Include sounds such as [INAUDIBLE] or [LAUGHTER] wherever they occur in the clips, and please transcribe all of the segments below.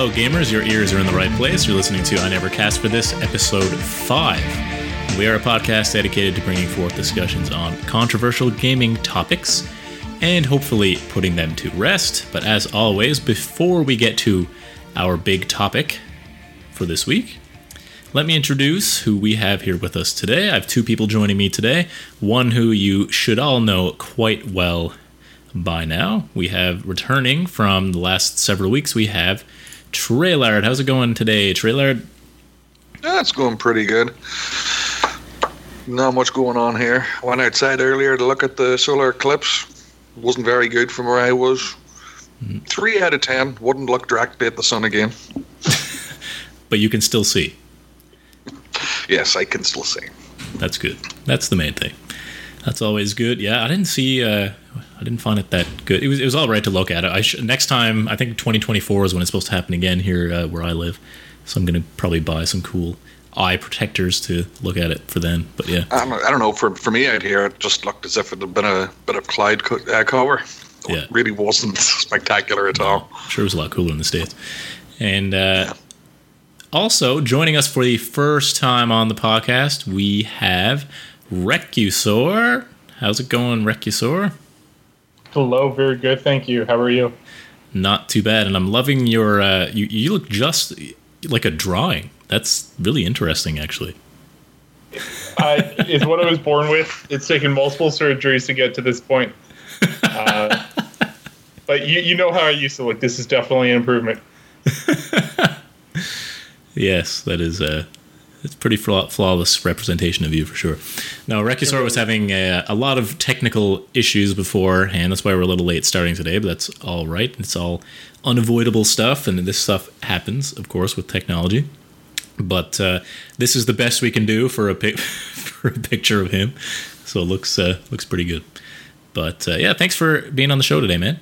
hello, gamers. Your ears are in the right place. You're listening to I Never Cast for this, episode 5. We are a podcast dedicated to bringing forth discussions on controversial gaming topics and hopefully putting them to rest. But as always, before we get to our big topic for this week, let me introduce who we have here with us today. I have two people joining me today. One who you should all know quite well by now. We have returning from the last several weeks, we have Trailard. How's it going today, Trailard? Yeah, it's going pretty good. Not much going on here. Went outside earlier to look at the solar eclipse. Wasn't very good from where I was. Three out of ten. Wouldn't look directly at the sun again. [LAUGHS] But you can still see. Yes, I can still see. That's good. That's the main thing. That's always good. Yeah, I didn't see. Uh, I didn't find it that good. It was. It was all right to look at it. I sh- next time, I think 2024 is when it's supposed to happen again here uh, where I live. So I'm gonna probably buy some cool eye protectors to look at it for then. But yeah, I don't, I don't know. For for me out here, it just looked as if it had been a bit of Clyde co- uh, cover. It Yeah. really wasn't [LAUGHS] spectacular at all. I'm sure it was a lot cooler in the states. And uh, also joining us for the first time on the podcast, we have Recusor. How's it going, Recusor? Hello, very good, thank you. How are you? Not too bad, and I'm loving your. Uh, you you look just like a drawing. That's really interesting, actually. I, it's what I was born with. It's taken multiple surgeries to get to this point. Uh, but you, you know how I used to look. This is definitely an improvement. [LAUGHS] Yes, that is a. It's pretty flaw- flawless representation of you for sure. Now, Recusor was having a, a lot of technical issues beforehand. That's why we're a little late starting today, but that's all right. It's all unavoidable stuff, and this stuff happens, of course, with technology. But uh, this is the best we can do for a pic- [LAUGHS] for a picture of him, so it looks uh, looks pretty good. But uh, yeah, thanks for being on the show today, man.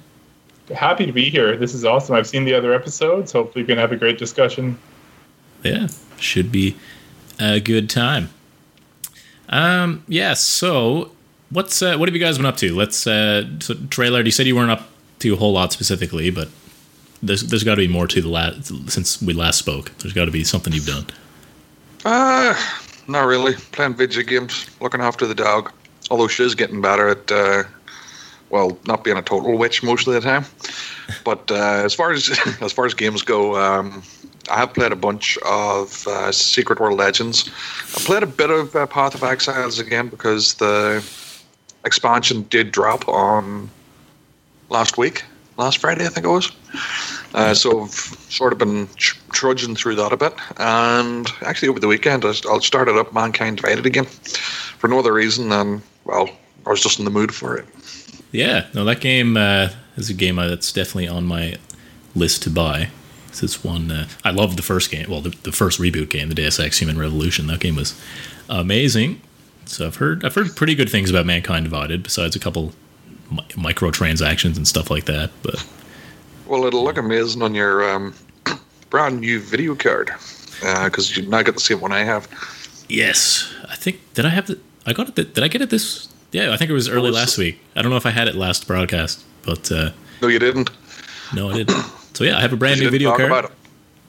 Happy to be here. This is awesome. I've seen the other episodes. Hopefully, we can have a great discussion. yeah, should be a good time. Um, yeah. So, what's uh, what have you guys been up to? Let's uh, so, trailer. You said you weren't up to a whole lot specifically, but there's there's got to be more to the last since we last spoke. There's got to be something you've done. Uh, not really. Playing video games, looking after the dog. Although she's getting better at, uh, well, not being a total witch most of the time. But uh, as far as [LAUGHS] as far as games go, um, I have played a bunch of uh, Secret World Legends. I played a bit of uh, Path of Exiles again because the expansion did drop on last week, last Friday, I think it was. Uh, so I've sort of been tr- trudging through that a bit. And actually, over the weekend, I'll start it up Mankind Divided again for no other reason than, well, I was just in the mood for it. Yeah, no, that game uh, is a game uh, that's definitely on my list to buy. It's one uh, I love the first game. Well, the, the first reboot game, the Deus Ex Human Revolution. That game was amazing. So I've heard I've heard pretty good things about Mankind Divided. Besides a couple mi- microtransactions and stuff like that. But Well, it'll look amazing on your um, [CLEARS THROAT] brand new video card because you now get the same one I have. yes, I think did I have the I got it. th- Did I get it this? Yeah, I think it was early was- last week. I don't know if I had it last broadcast, but uh, No, you didn't. no, I didn't. [CLEARS THROAT] So yeah, I have a brand new video card.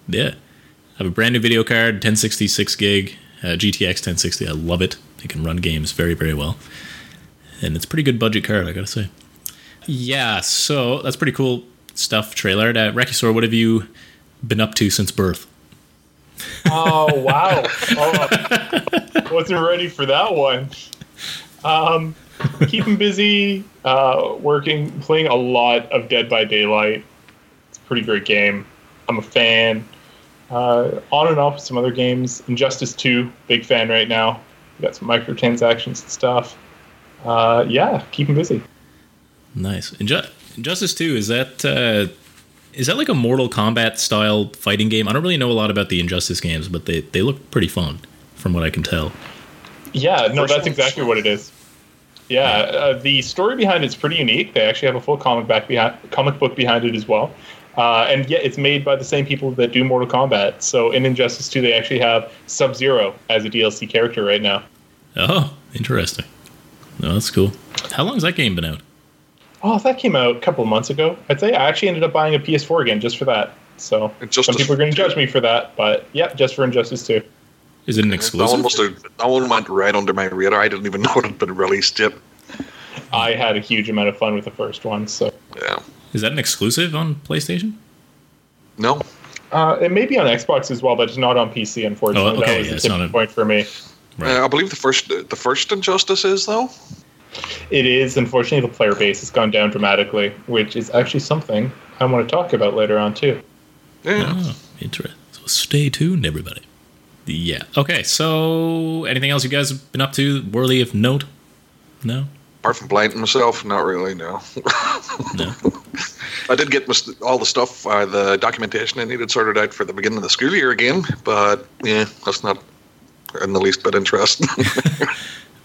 Yeah. I have a brand new video card, 1066 gig, uh, GTX 1060. I love it. It can run games very, very well. And it's a pretty good budget card, I gotta say. Yeah, so that's pretty cool stuff, trailer. Uh, Recusor, what have you been up to since birth? Oh [LAUGHS] wow! oh, [LAUGHS] wasn't ready for that one. Um, keeping busy, uh, working, playing a lot of Dead by Daylight. It's a pretty great game. I'm a fan. Uh, on and off with some other games. Injustice 2, big fan right now. We got some microtransactions and stuff. Uh, yeah, keeping busy. Nice. Inju- Injustice 2, is that uh, is that like a Mortal Kombat style fighting game? I don't really know a lot about the Injustice games, but they, they look pretty fun from what I can tell. Yeah, no, that's exactly what it is. Yeah, uh, the story behind it's pretty unique. They actually have a full comic back behind, comic book behind it as well, uh, and yet it's made by the same people that do Mortal Kombat. So in Injustice 2, they actually have Sub Zero as a DLC character right now. Oh, interesting. No, that's cool. How long has that game been out? Oh, that came out a couple of months ago. I'd say I actually ended up buying a PS4 again just for that. So Injustice some people are going to judge me for that, but yeah, just for Injustice 2. Is it an That one exclusive? must have, that one went right under my radar. I didn't even [LAUGHS] know it had been released yet. I had a huge amount of fun with the first one, so Yeah. Is that an exclusive on PlayStation? No. uh, it may be on Xbox as well, but it's not on PC. Unfortunately, Oh, okay, that was yeah, the tipping a- point for me. Right. Uh, I believe the first the first Injustice is though. It is unfortunately the player base has gone down dramatically, which is actually something I want to talk about later on too. Yeah. Oh, interesting. So stay tuned, everybody. Yeah. Okay. So, anything else you guys have been up to worthy of note? No. Apart from blinding myself, not really. No. No. [LAUGHS] I did get all the stuff, uh, the documentation I needed sorted out for the beginning of the school year again, but yeah, that's not in the least bit interesting. [LAUGHS]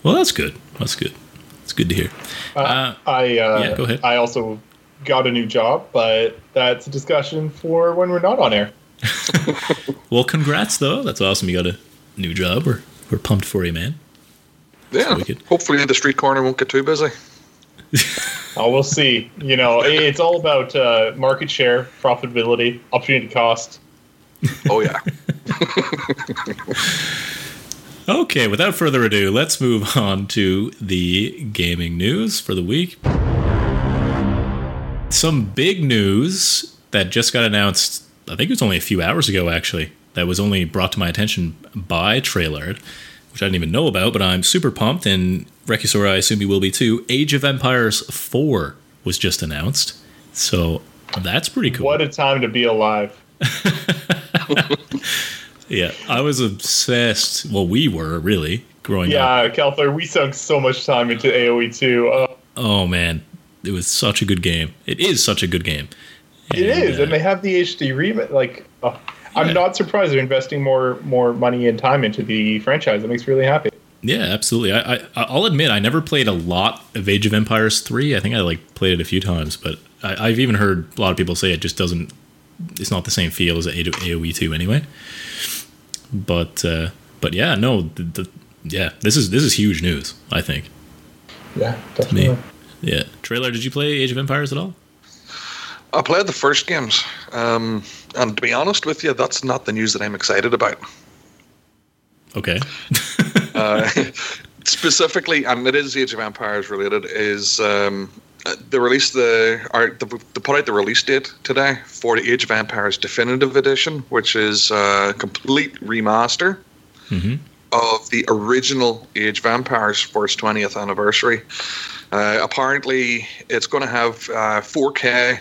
Well, that's good. That's good. It's good to hear. Uh, I uh, yeah, go ahead. I also got a new job, but that's a discussion for when we're not on air. [LAUGHS] well, congrats though. That's awesome. You got a new job. We're we're pumped for you, man. Yeah. wicked. Hopefully the street corner won't get too busy. [LAUGHS] Oh, we'll see. You know, it's all about uh, market share, profitability, opportunity cost. Oh yeah. [LAUGHS] Okay, without further ado, let's move [LAUGHS] on to the gaming news for the week. Some big news that just got announced, I think it was only a few hours ago actually, that was only brought to my attention by Trailard, which I didn't even know about, but I'm super pumped, and Recusor, I assume you will be too. Age of Empires 4 was just announced. So that's pretty cool. What a time to be alive. [LAUGHS] Yeah, I was obsessed. Well, we were really growing up. Yeah, Kelthar, we sunk so much time into AoE 2. Uh, Oh man, it was such a good game. It is such a good game. it is, uh, and they have the HD remake. Like, Yeah. I'm not surprised they're investing more more money and time into the franchise. That makes me really happy. yeah, absolutely. I, I I'll admit I never played a lot of Age of Empires three. I think I like played it a few times, but I, I've even heard a lot of people say it just doesn't. It's not the same feel as AOE two anyway. But uh, but yeah, no, the, the, yeah, this is this is huge news. I think. Yeah, definitely. Yeah, trailer. Did you play Age of Empires at all? I played the first games, um, and to be honest with you, that's not the news that I'm excited about. Okay. [LAUGHS] Uh, specifically, and it is Age of Empires related, is um, they released the or the, they put out the release date today for the Age of Empires Definitive Edition, which is a complete remaster hmm of the original Age of Empires for its 20th anniversary. Uh, apparently, it's going to have uh, 4K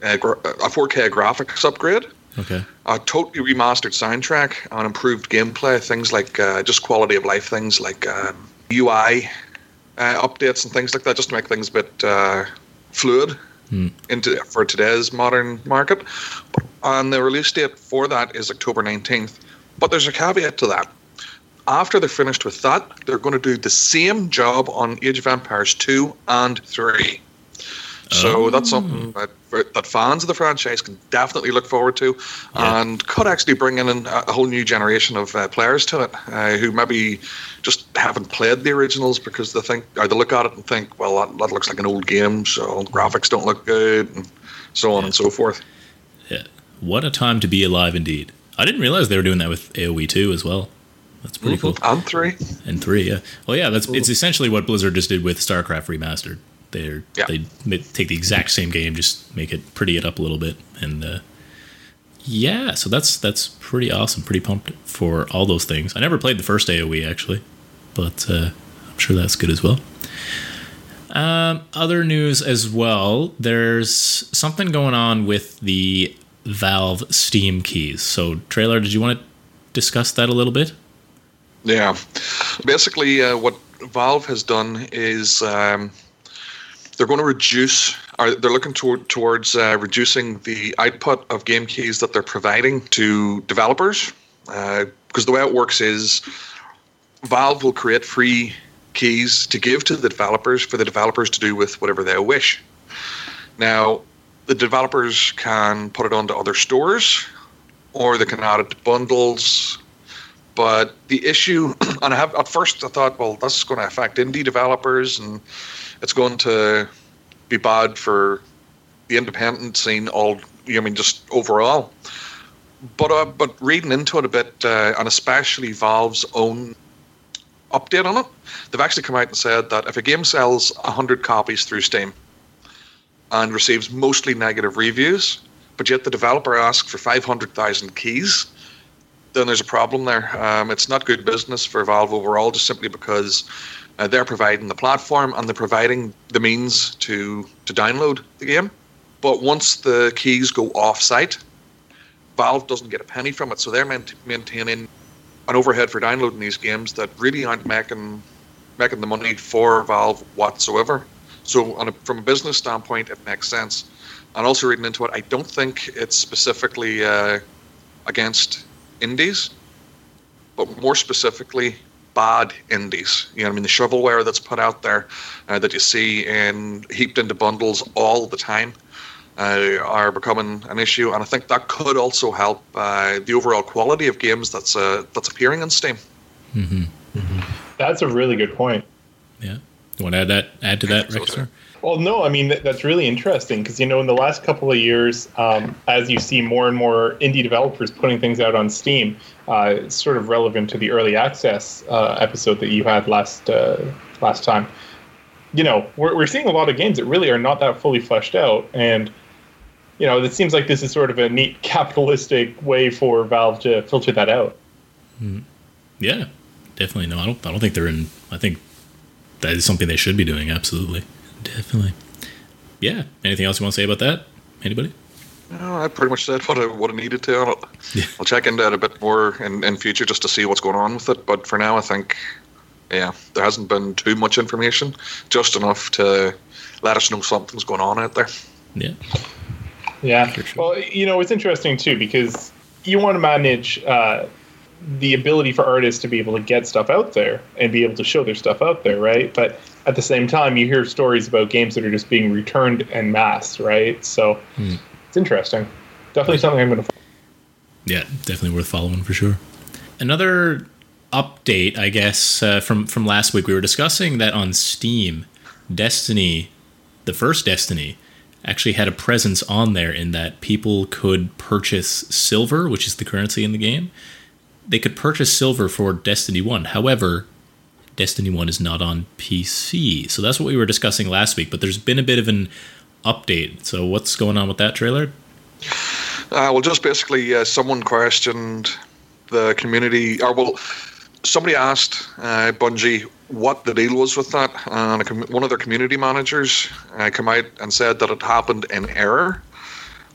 gra- a 4K graphics upgrade Okay. a totally remastered soundtrack and improved gameplay, things like uh, just quality of life things like um, UI uh, updates and things like that, just to make things a bit uh, fluid Hmm. into for today's modern market. And the release date for that is October 19th. But there's a caveat to that. After they're finished with that, they're going to do the same job on Age of Empires 2 and 3. So Oh. that's something that, that fans of the franchise can definitely look forward to, Yeah. and could actually bring in a, a whole new generation of uh, players to it uh, who maybe just haven't played the originals because they think or they look at it and think, well, that, that looks like an old game, so graphics don't look good, and so on and so forth. Yeah. What a time to be alive indeed. I didn't realize they were doing that with AoE 2 as well. That's pretty cool. And three, And 3, yeah. Well, yeah, that's it's essentially what Blizzard just did with StarCraft Remastered. They're Yeah. they take the exact same game, just make it pretty it up a little bit and uh yeah, so that's that's pretty awesome. Pretty pumped for all those things. I never played the first AoE actually, but uh, I'm sure that's good as well. Um, other news as well. There's something going on with the Valve Steam keys. So, trailer, did you want to discuss that a little bit? Yeah. Basically, uh, what Valve has done is um, they're going to reduce, or they're looking toward, towards uh, reducing the output of game keys that they're providing to developers. Because the way it works is Valve will create free keys to give to the developers for the developers to do with whatever they wish. Now, the developers can put it onto other stores, or they can add it to bundles, but the issue, [CLEARS THROAT] and I have at first I thought, well, this is going to affect indie developers, and it's going to be bad for the independent scene all I mean, just overall. But uh, but reading into it a bit, uh, and especially Valve's own update on it, they've actually come out and said that if a game sells 100 copies through Steam and receives mostly negative reviews, but yet the developer asks for 500,000 keys, then there's a problem there. Um, it's not good business for Valve overall, just simply because uh, they're providing the platform and they're providing the means to to download the game. But once the keys go off-site, Valve doesn't get a penny from it, so they're maintaining an overhead for downloading these games that really aren't making making the money for Valve whatsoever. So, a, from a business standpoint, it makes sense. And also reading into it, I don't think it's specifically uh, against indies, but more specifically bad indies. You know, I mean, the shovelware that's put out there uh, that you see in heaped into bundles all the time uh, are becoming an issue, and I think that could also help uh, the overall quality of games that's uh, that's appearing on Steam. Mm-hmm. Mm-hmm. That's a really good point. Yeah, you want to add that add to that, Rex? Well, no, I mean that, that's really interesting because you know in the last couple of years, um, as you see more and more indie developers putting things out on Steam, uh, it's sort of relevant to the early access uh, episode that you had last uh, last time. You know, we're we're seeing a lot of games that really are not that fully fleshed out, and you know, it seems like this is sort of a neat [LAUGHS] capitalistic way for Valve to filter that out. Mm. Yeah, definitely. No, I don't. I don't think they're in. I think that is something they should be doing. Absolutely. Definitely. Yeah. Anything else you want to say about that? Anybody? No, I pretty much said what I what I needed to on it. Yeah. I'll check into it a bit more in, in future just to see what's going on with it. But for now, I think, yeah, there hasn't been too much information, just enough to let us know something's going on out there. Yeah. Yeah. Sure. Well, you know, it's interesting too because you want to manage uh, the ability for artists to be able to get stuff out there and be able to show their stuff out there, right? But at the same time, you hear stories about games that are just being returned en masse, right? So hmm. it's interesting. Definitely something I'm going to. Yeah, definitely worth following for sure. Another update, I guess, uh, from from last week, we were discussing that on Steam, Destiny, the first Destiny, actually had a presence on there in that people could purchase silver, which is the currency in the game. They could purchase silver for Destiny 1. However, Destiny 1 is not on PC. So that's what we were discussing last week, but there's been a bit of an update. So what's going on with that trailer? Uh, well, just basically, uh, someone questioned the community, or well, somebody asked uh, Bungie what the deal was with that, and com- one of their community managers uh, came out and said that it happened in error,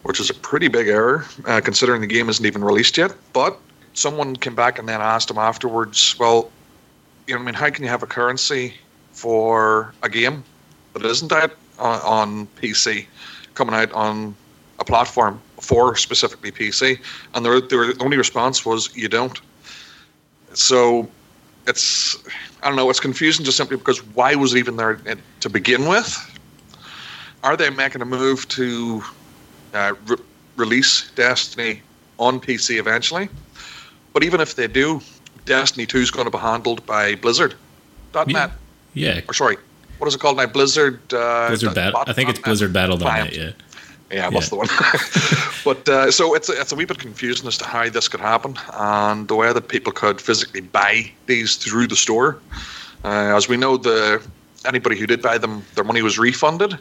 which is a pretty big error uh, considering the game isn't even released yet. But someone came back and then asked him afterwards, well, you know, I mean, how can you have a currency for a game that isn't out on, on PC, coming out on a platform for specifically PC? And the, the only response was, you don't. So it's, I don't know, it's confusing just simply because why was it even there to begin with? Are they making a move to uh, re- release Destiny on PC eventually? But even if they do, Destiny 2 is going to be handled by Blizzard. .net. Yeah. yeah. Or sorry, what is it called now? Blizzard. Uh, Blizzard Battle. I think it's Blizzard Battle Battle.net. Yeah. Yeah, that's yeah. the one. [LAUGHS] but uh, so it's a, it's a wee bit confusing as to how this could happen and the way that people could physically buy these through the store. Uh, as we know, the anybody who did buy them, their money was refunded.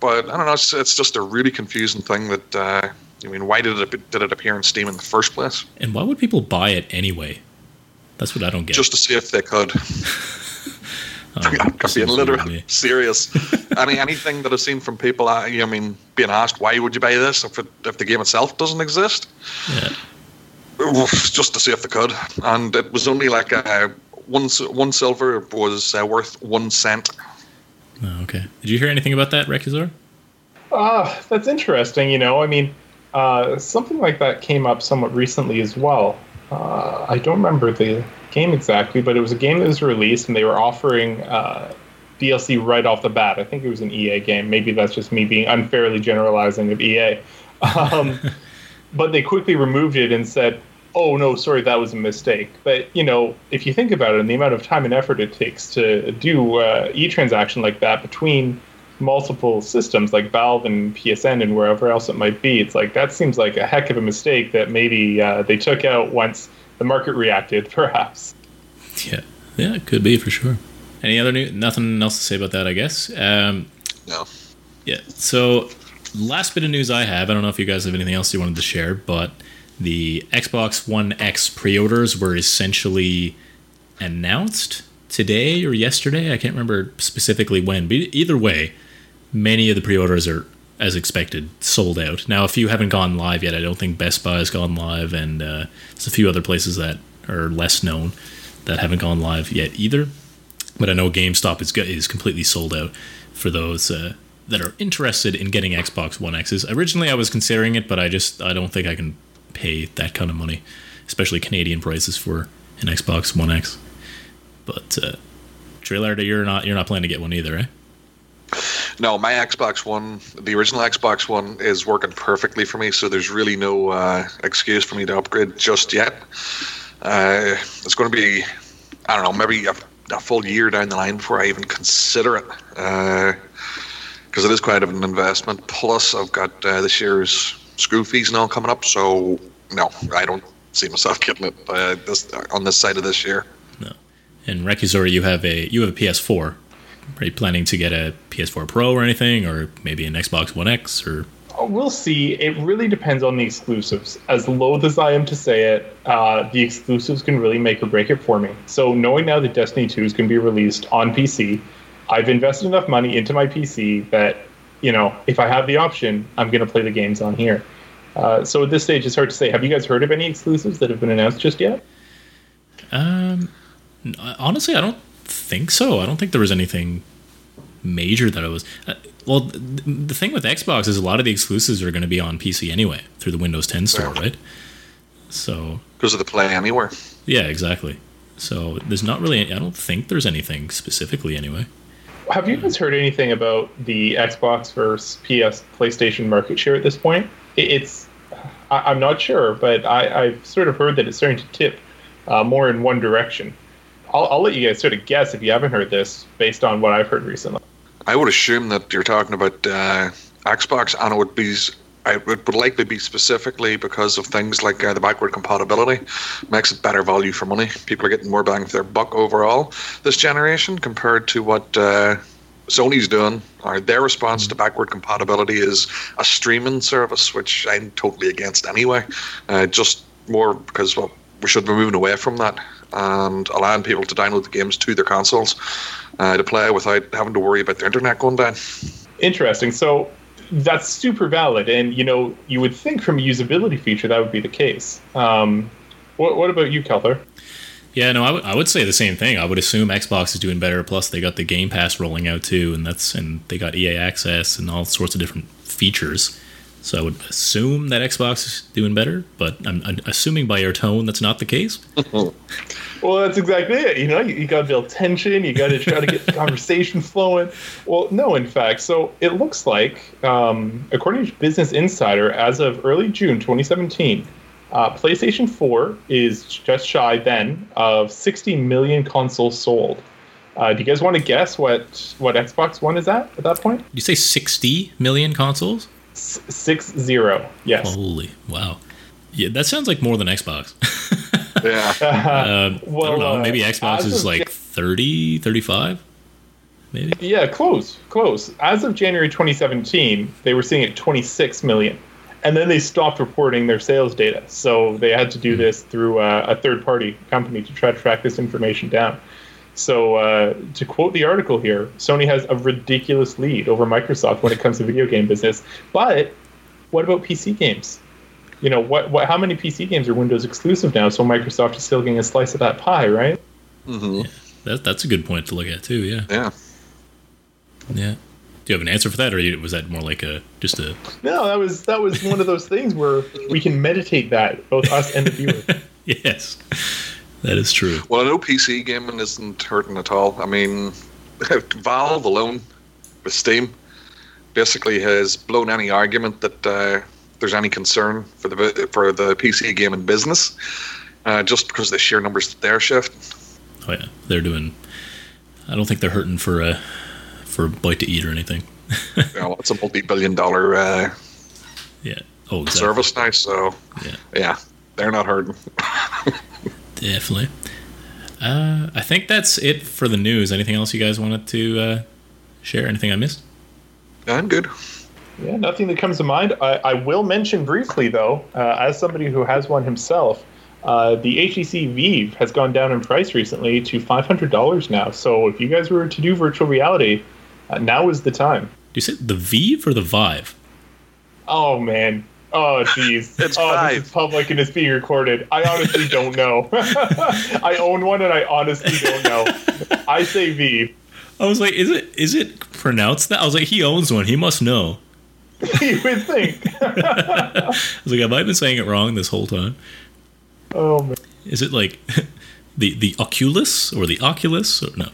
But I don't know. It's, it's just a really confusing thing that. Uh, I mean, why did it did it appear in Steam in the first place? And why would people buy it anyway? That's what I don't get. Just to see if they could. [LAUGHS] oh, I'm being literally serious. [LAUGHS] Any anything that I've seen from people, I, I mean, being asked why would you buy this if it, if the game itself doesn't exist? Yeah. Just to see if they could, and it was only like a, one one silver was uh, worth one cent. Oh, okay. Did you hear anything about that, Rekazor? Ah, uh, that's interesting. You know, I mean, uh, something like that came up somewhat recently as well. Uh, I don't remember the game exactly, but it was a game that was released and they were offering uh, DLC right off the bat. I think it was an EA game. Maybe that's just me being unfairly generalizing of EA. [LAUGHS] Um, [LAUGHS] but they quickly removed it and said, oh, no, sorry, that was a mistake. But, you know, if you think about it and the amount of time and effort it takes to do uh, e transaction like that between multiple systems like Valve and PSN and wherever else it might be. It's like that seems like a heck of a mistake that maybe uh, they took out once the market reacted, [LAUGHS] perhaps. Yeah, yeah, it could be for sure. Any other new? Nothing else to say about that, I guess. Um, No. yeah. So, last bit of news I have. I don't know if you guys have anything else you wanted to share, but the Xbox One X pre-orders were essentially announced today or yesterday. I can't remember specifically when, but either way, many of the pre-orders are as expected sold out. Now, a few haven't gone live yet. I don't think Best Buy has gone live, and uh, there's a few other places that are less known that haven't gone live yet either. But I know GameStop is is completely sold out for those uh, that are interested in getting Xbox One X's. Originally, I was considering it, but I just I don't think I can pay that kind of money, especially Canadian prices for an Xbox One X. But uh, trailer, you're not you're not planning to get one either, eh? No, my Xbox One, the original Xbox One, is working perfectly for me. So there's really no uh, excuse for me to upgrade just yet. Uh, it's going to be, I don't know, maybe a, a full year down the line before I even consider it, because it is quite of an investment. Plus, I've got uh, this year's school fees and all coming up. So no, I don't see myself getting it uh, this on this side of this year. No. And Rekuzori, you have a you have a PS4. Are you planning to get a PS4 Pro or anything, or maybe an Xbox One X, or Oh, We'll see. It really depends on the exclusives. As loath as I am to say it, uh, the exclusives can really make or break it for me. So, knowing now that Destiny 2 is going to be released on PC, I've invested enough money into my PC that, you know, if I have the option, I'm going to play the games on here. Uh, so, at this stage, it's hard to say. Have you guys heard of any exclusives that have been announced just yet? Um, honestly, I don't think so. I don't think there was anything major that I was. Uh, well, th- the thing with Xbox is a lot of the exclusives are going to be on PC anyway through the Windows 10 store, Yeah. right? So Because of the Play Anywhere. yeah, exactly. So there's not really. I don't think there's anything specifically anyway. Have you guys heard anything about the Xbox versus PS PlayStation market share at this point? It's I, I'm not sure, but I, I've sort of heard that it's starting to tip uh, more in one direction. I'll, I'll let you guys sort of guess if you haven't heard this based on what I've heard recently. I would assume that you're talking about uh, Xbox, and it would be. It would likely be specifically because of things like uh, the backward compatibility makes it better value for money. People are getting more bang for their buck overall this generation compared to what uh, Sony's doing. Or their response to backward compatibility is a streaming service, which I'm totally against anyway. Uh, just more because well, we should be moving away from that and allowing people to download the games to their consoles uh, to play without having to worry about their internet going down. Interesting. So that's super valid, and you know you would think from a usability feature that would be the case. Um, what, what about you, Kelther? Yeah, no, I would- I would say the same thing. I would assume Xbox is doing better. Plus, they got the Game Pass rolling out too, and that's and they got EA access and all sorts of different features. So I would assume that Xbox is doing better, but I'm, I'm assuming by your tone that's not the case. [LAUGHS] Well, that's exactly it. You know, you, you got to build tension. You got to try to get the [LAUGHS] conversation flowing. Well, no, in fact, so it looks like, um, according to Business Insider, as of early June 2017, uh, PlayStation 4 is just shy then of 60 million consoles sold. Uh, do you guys want to guess what what Xbox One is at at that point? Did you say 60 million consoles? S- six zero. Yes. Holy wow! Yeah, that sounds like more than Xbox. [LAUGHS] Yeah. Um, I don't [LAUGHS] know. uh, Maybe Xbox is like Ja- 30, 35? Maybe. Yeah, close, close. As of January 2017, they were seeing at 26 million, and then they stopped reporting their sales data. So they had to do this through uh, a third-party company to try to track this information down. So uh, to quote the article here, Sony has a ridiculous lead over Microsoft when it comes to video game business. But what about PC games? You know, what, what? How many PC games are Windows exclusive now? So Microsoft is still getting a slice of that pie, right? Mm-hmm. That, that's a good point to look at too. Yeah. Yeah. Yeah. Do you have an answer for that, or was that more like a just a? No, that was that was one of those things where we can meditate that both us and the viewer. [LAUGHS] yes, that is true. Well, I know PC gaming isn't hurting at all. I mean, [LAUGHS] Valve alone with Steam basically has blown any argument that uh, there's any concern for the for the PC gaming business, uh, just because of the sheer numbers that they're shifting. Oh yeah, they're doing. I don't think they're hurting for a for a bite to eat or anything. [LAUGHS] you know, it's a multi-billion-dollar uh, Yeah. Oh, exactly. service now, so Yeah. yeah, they're not hurting. [LAUGHS] Definitely. Uh, I think that's it for the news. Anything else you guys wanted to uh, share? Anything I missed? I'm good. Yeah, nothing that comes to mind. I, I will mention briefly, though, uh, as somebody who has one himself, uh, the HTC Vive has gone down in price recently to $500 now. So if you guys were to do virtual reality, uh, now is the time. Do you say the Vive or the Vive? Oh, man. Oh, jeez. It's oh, five. this is public and it's being recorded. I honestly don't know. [LAUGHS] I own one and I honestly don't know. I say Vive. I was like, is it is it pronounced that? I was like, he owns one. He must know. [LAUGHS] you would think. [LAUGHS] I was like, have I been saying it wrong this whole time? Oh, man. Is it like the the Oculus or the Oculus or no?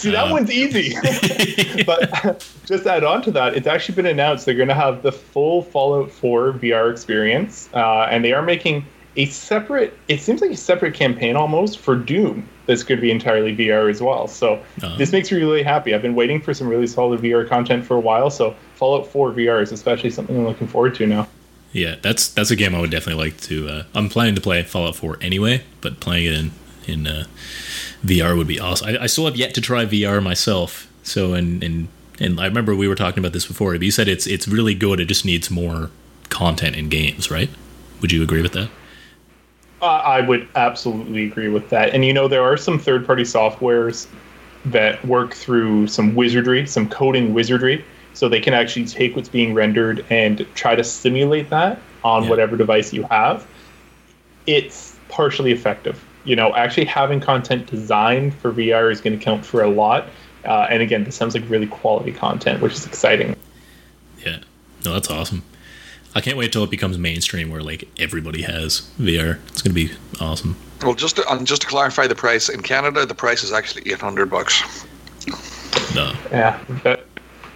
See, that Uh, one's easy. [LAUGHS] but [LAUGHS] just to add on to that, it's actually been announced they're going to have the full Fallout 4 VR experience, uh, and they are making a separate. It seems like a separate campaign almost for Doom that's going to be entirely VR as well. So Uh-huh. this makes me really happy. I've been waiting for some really solid VR content for a while. So Fallout 4 VR is especially something I'm looking forward to now. Yeah, that's that's a game I would definitely like to. Uh, I'm planning to play Fallout 4 anyway, but playing it in in uh, VR would be awesome. I, I still have yet to try VR myself. So and and and I remember we were talking about this before. But you said it's it's really good. It just needs more content in games, right? Would you agree with that? Uh, I would absolutely agree with that. And you know, there are some third party softwares that work through some wizardry, some coding wizardry. So they can actually take what's being rendered and try to simulate that on Yeah. whatever device you have. It's partially effective. You know, actually having content designed for VR is going to count for a lot. Uh, and again, this sounds like really quality content, which is exciting. Yeah. No, that's awesome. I can't wait till it becomes mainstream where like everybody has VR. It's gonna be awesome. Well, just to, and just to clarify the price in Canada, the price is actually eight hundred bucks. No. Yeah, that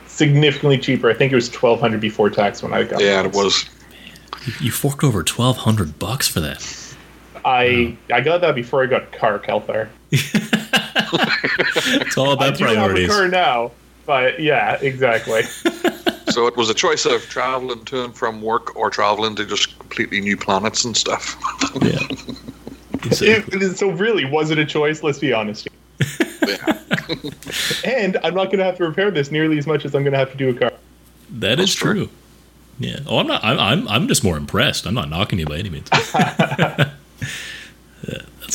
significantly cheaper. I think it was twelve hundred before tax when I got. Yeah, it was. You forked over twelve hundred bucks for that. I I got that before I got a car, Kelthar. [LAUGHS] [LAUGHS] It's all about I about do have a car now, but yeah, exactly. [LAUGHS] So it was a choice of traveling to and from work or traveling to just completely new planets and stuff. Yeah. Exactly. it, it is, so really, was it a choice? Let's be honest. yeah. And I'm not going to have to repair this nearly as much as I'm going to have to do a car. That is That's true. true. Yeah. Oh, I'm not. I'm, I'm. I'm just more impressed. I'm not knocking you by any means.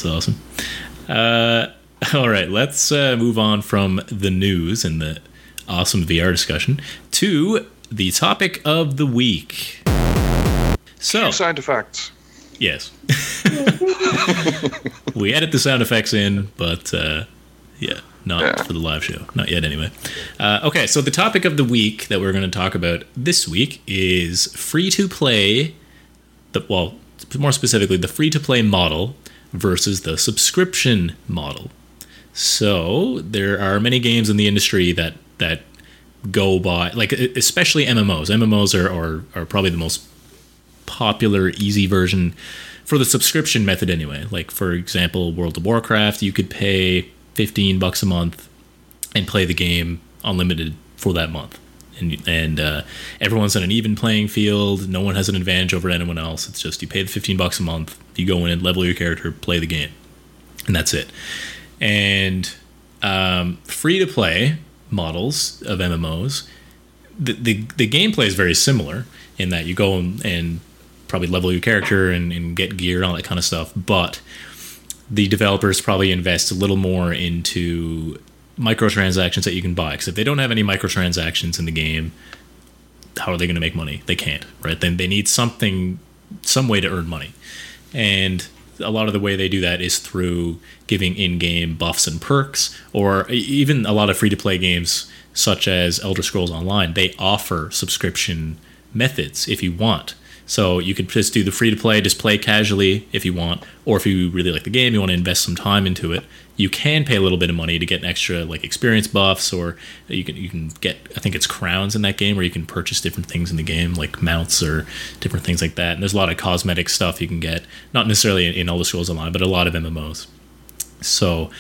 That's awesome. Uh, [LAUGHS] all right, let's uh, move on from the news and the awesome VR discussion to the topic of the week. So, Sound effects. yes, [LAUGHS] we edit the sound effects in, but uh, yeah, not Yeah. for the live show. Not yet, anyway. Uh, okay, so the topic of the week that we're going to talk about this week is free to play. The well, more specifically, the free to play model versus the subscription model. So there are many games in the industry that that go by like especially MMOs. MMOs are are, are probably the most popular easy version for the subscription method anyway. Like for example, World of Warcraft, you could pay 15 bucks a month and play the game unlimited for that month. And, and uh, everyone's on an even playing field. No one has an advantage over anyone else. It's just you pay the 15 bucks a month, you go in and level your character, play the game, and that's it. And um, free to play models of MMOs, the, the, the gameplay is very similar in that you go and, and probably level your character and, and get gear and all that kind of stuff, but the developers probably invest a little more into microtransactions that you can buy. Because if they don't have any microtransactions in the game, how are they going to make money? They can't, right? Then they need something, some way to earn money. And a lot of the way they do that is through giving in-game buffs and perks, or even a lot of free-to-play games such as Elder Scrolls Online. They offer subscription methods if you want. So you could just do the free to play, just play casually if you want, or if you really like the game, you want to invest some time into it. You can pay a little bit of money to get an extra like experience buffs, or you can you can get I think it's crowns in that game where you can purchase different things in the game like mounts or different things like that. And there's a lot of cosmetic stuff you can get, not necessarily in, in Elder Scrolls Online, but a lot of MMOs. So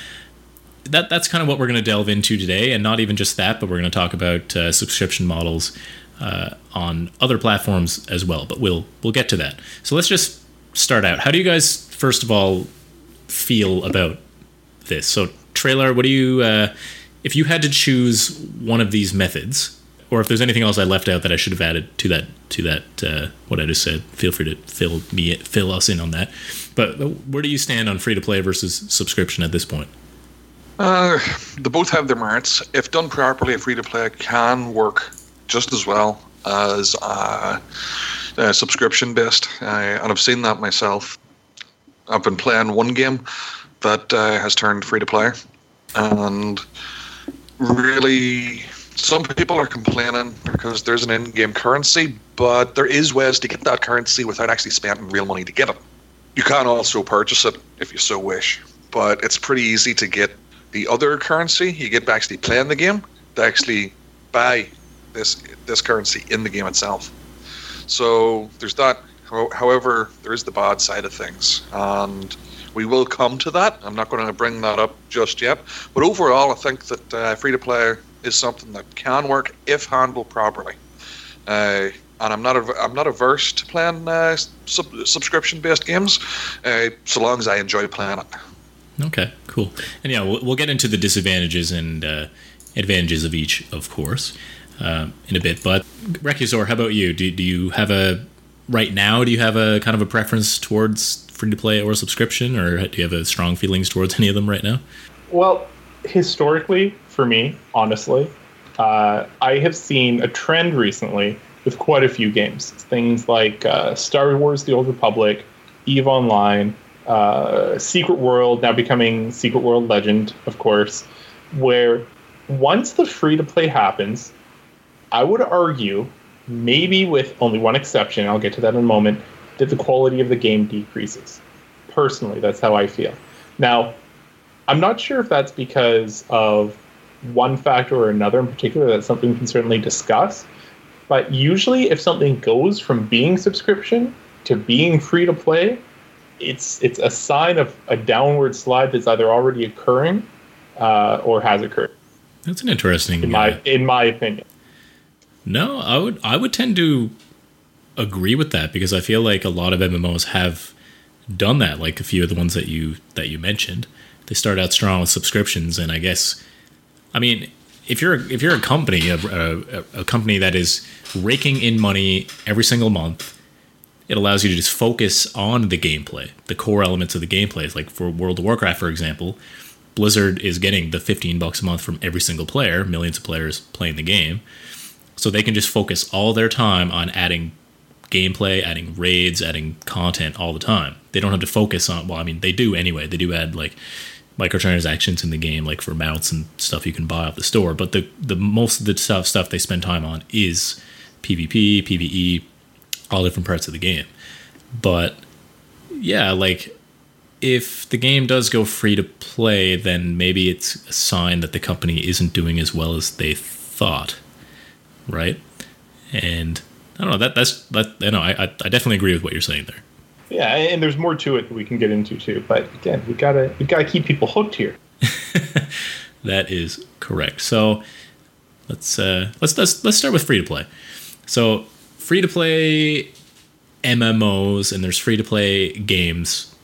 that that's kind of what we're going to delve into today, and not even just that, but we're going to talk about uh, subscription models uh, on other platforms as well. But we'll we'll get to that. So let's just start out. How do you guys first of all feel about this? So trailer, what do you? Uh, if you had to choose one of these methods, or if there's anything else I left out that I should have added to that to that uh, what I just said, feel free to fill me fill us in on that. But where do you stand on free to play versus subscription at this point? Uh, they both have their merits. If done properly, a free to play can work just as well as uh, uh, subscription based, and I've seen that myself. I've been playing one game that uh, has turned free to play, and really, some people are complaining because there's an in-game currency, but there is ways to get that currency without actually spending real money to get it. You can also purchase it if you so wish, but it's pretty easy to get the other currency. You get by actually playing the game to actually buy this this currency in the game itself. So there's that. However, there is the bad side of things, and we will come to that. I'm not going to bring that up just yet. But overall, I think that uh, free to play is something that can work if handled properly. Uh, and I'm not I'm not averse to playing uh, sub- subscription based games, uh, so long as I enjoy playing it. Okay, cool. And yeah, we'll, we'll get into the disadvantages and uh, advantages of each, of course, uh, in a bit. But Recusor, how about you? Do, do you have a right now? Do you have a kind of a preference towards free to play or subscription, or do you have a strong feelings towards any of them right now? Well, historically, for me, honestly, uh, I have seen a trend recently with quite a few games. Things like uh, Star Wars: The Old Republic, Eve Online, uh, Secret World, now becoming Secret World Legend, of course, where once the free to play happens, I would argue, maybe with only one exception, I'll get to that in a moment, that the quality of the game decreases. Personally, that's how I feel. Now, I'm not sure if that's because of one factor or another in particular. That's something we can certainly discuss. But usually, if something goes from being subscription to being free to play, it's it's a sign of a downward slide that's either already occurring uh, or has occurred. That's an interesting. In my uh, in my opinion. No, I would I would tend to agree with that because I feel like a lot of MMOs have done that. Like a few of the ones that you that you mentioned, they start out strong with subscriptions, and I guess, I mean, if you're if you're a company, a, a, a company that is raking in money every single month, it allows you to just focus on the gameplay, the core elements of the gameplay. Like for World of Warcraft, for example, Blizzard is getting the 15 bucks a month from every single player, millions of players playing the game. So they can just focus all their time on adding gameplay, adding raids, adding content all the time. They don't have to focus on, well, I mean, they do anyway. They do add like microtransactions in the game, like for mounts and stuff you can buy off the store. But the the most of the stuff stuff they spend time on is PvP, PvE, all different parts of the game. But yeah, like if the game does go free to play, then maybe it's a sign that the company isn't doing as well as they thought, right? And I don't know that that's that. You know, I I definitely agree with what you're saying there. Yeah, and there's more to it that we can get into too. But again, we gotta we gotta keep people hooked here. [LAUGHS] that is correct. So let's uh, let's let's let's start with free to play. So free to play MMOs and there's free to play games.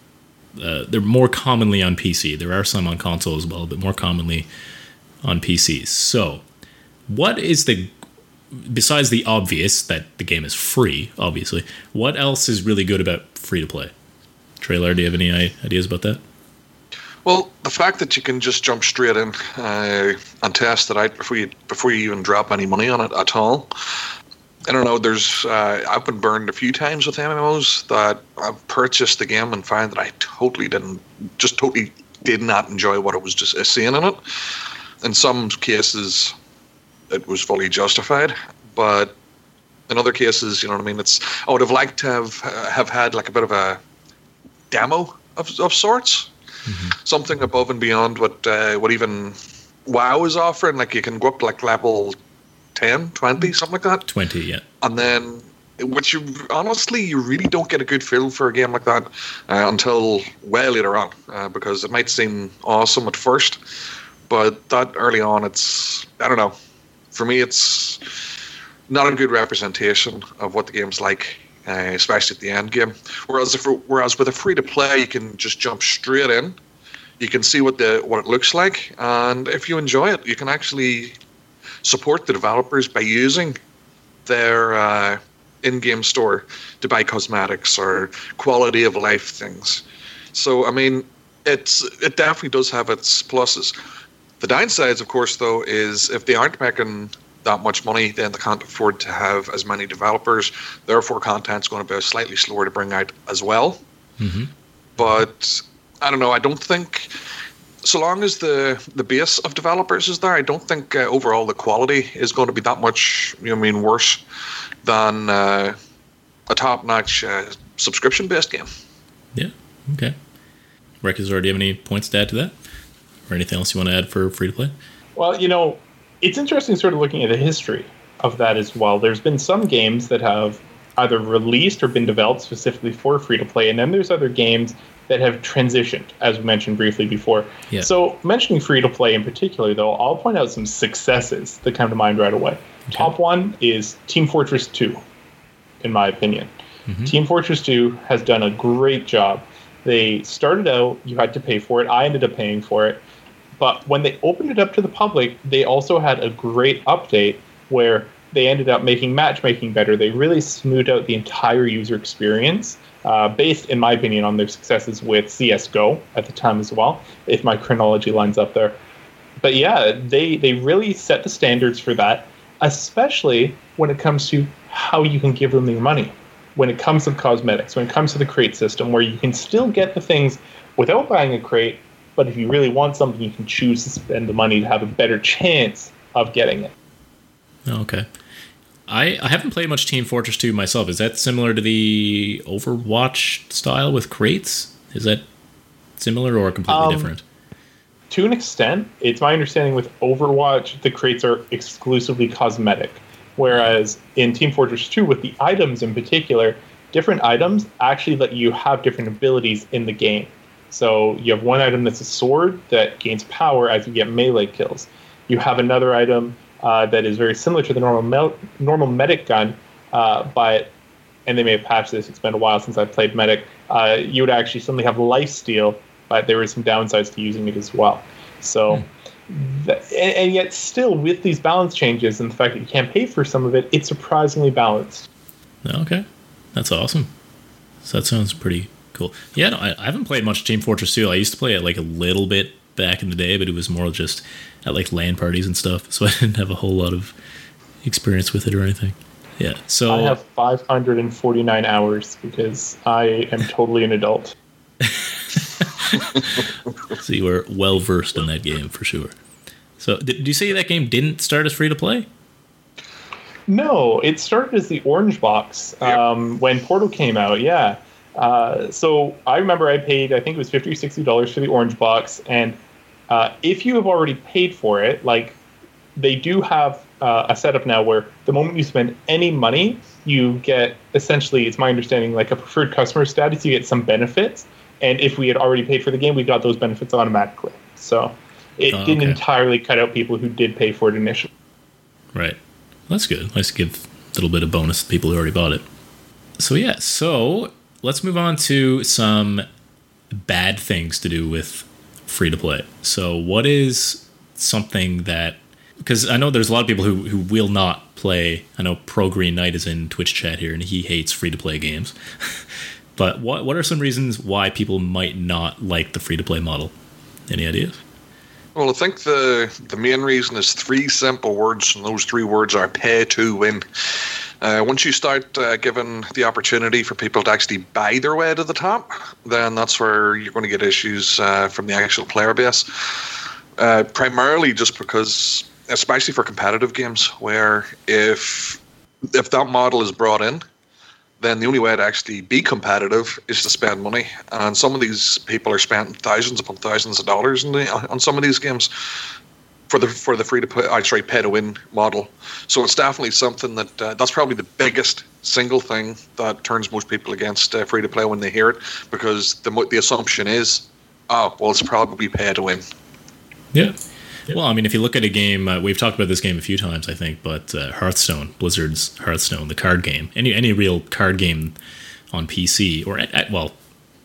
Uh, they're more commonly on PC. There are some on console as well, but more commonly on PCs. So, what is the besides the obvious that the game is free, obviously, what else is really good about free to play? Trailer, do you have any ideas about that? Well, the fact that you can just jump straight in uh, and test it out before you before you even drop any money on it at all. I don't know. There's uh, I've been burned a few times with MMOs that I've purchased the game and find that I totally didn't, just totally did not enjoy what I was just seeing in it. In some cases, it was fully justified, but in other cases, you know what I mean. It's I would have liked to have uh, have had like a bit of a demo of of sorts, mm-hmm. something above and beyond what uh, what even WoW is offering. Like you can go up like level 10, 20, something like that. 20, yeah. And then, which you honestly, you really don't get a good feel for a game like that uh, until way later on, uh, because it might seem awesome at first, but that early on, it's I don't know. For me, it's not a good representation of what the game's like, uh, especially at the end game. Whereas if whereas with a free to play, you can just jump straight in. You can see what the what it looks like, and if you enjoy it, you can actually support the developers by using their uh, in-game store to buy cosmetics or quality of life things. So I mean, it's it definitely does have its pluses. The downsides, of course, though, is if they aren't making that much money, then they can't afford to have as many developers. Therefore, content's going to be slightly slower to bring out as well. Mm-hmm. But I don't know. I don't think so long as the the base of developers is there, I don't think uh, overall the quality is going to be that much. You know, I mean, worse than uh, a top notch uh, subscription based game. Yeah. Okay. Rekazar, do you have any points to add to that, or anything else you want to add for free to play? Well, you know, it's interesting, sort of looking at the history of that as well. There's been some games that have either released or been developed specifically for free to play, and then there's other games that have transitioned, as we mentioned briefly before. Yeah. So, mentioning free to play in particular, though, I'll point out some successes that come to mind right away. Okay. Top one is Team Fortress 2, in my opinion. Mm-hmm. Team Fortress 2 has done a great job. They started out, you had to pay for it. I ended up paying for it. But when they opened it up to the public, they also had a great update where they ended up making matchmaking better. They really smoothed out the entire user experience, uh, based, in my opinion, on their successes with CS:GO at the time as well. If my chronology lines up there, but yeah, they they really set the standards for that, especially when it comes to how you can give them your money. When it comes to cosmetics, when it comes to the crate system, where you can still get the things without buying a crate, but if you really want something, you can choose to spend the money to have a better chance of getting it. Okay. I, I haven't played much Team Fortress 2 myself. Is that similar to the Overwatch style with crates? Is that similar or completely Um, different? to an extent, it's my understanding with Overwatch, the crates are exclusively cosmetic. Whereas in Team Fortress 2, with the items in particular, different items actually let you have different abilities in the game. So you have one item that's a sword that gains power as you get melee kills. You have another item uh, that is very similar to the normal mel- normal medic gun, uh, but and they may have patched this. It's been a while since I've played medic. Uh, you would actually suddenly have life steal, but there were some downsides to using it as well. So, th- and, and yet still with these balance changes and the fact that you can't pay for some of it, it's surprisingly balanced. Okay. That's awesome. So that sounds pretty cool. Yeah, no, I, I haven't played much Team Fortress 2. I used to play it like a little bit back in the day, but it was more just at like LAN parties and stuff. [LAUGHS] So I didn't have a whole lot of experience with it or anything. Yeah. So I have 549 hours because I am totally an adult. [LAUGHS] So you were well versed in that game for sure. So did, you say that game didn't start as free to play? No, it started as the Orange Box Yep. um, when Portal came out. Yeah. Uh, so I remember I paid, I think it was fifty or sixty dollars for the Orange Box, and uh, if you have already paid for it, like they do have uh, a setup now where the moment you spend any money, you get essentially, it's my understanding, like a preferred customer status. You get some benefits, and if we had already paid for the game, we got those benefits automatically. So it Oh, didn't entirely cut out people who did pay for it initially. Right. That's good. Nice to give a little bit of bonus to people who already bought it. So yeah, so let's move on to some bad things to do with free to play. So what is something that because I know there's a lot of people who, who will not play. I know Pro Green Knight is in Twitch chat here and he hates free to play games. [LAUGHS] but what what are some reasons why people might not like the free to play model? Any ideas? Well, I think the the main reason is three simple words, and those three words are pay to win. Uh, once you start uh, giving the opportunity for people to actually buy their way to the top, then that's where you're going to get issues uh, from the actual player base. Uh, primarily just because, especially for competitive games, where if if that model is brought in, then the only way to actually be competitive is to spend money. And some of these people are spending thousands upon thousands of dollars the, on some of these games for the for the free to play, uh, sorry, pay to win model. So it's definitely something that uh, that's probably the biggest single thing that turns most people against uh, free to play when they hear it, because the the assumption is, oh, well, it's probably pay to win. Yeah. Well, I mean, if you look at a game, uh, we've talked about this game a few times, I think, but uh, Hearthstone, Blizzard's Hearthstone, the card game, any any real card game on PC or at, at, well,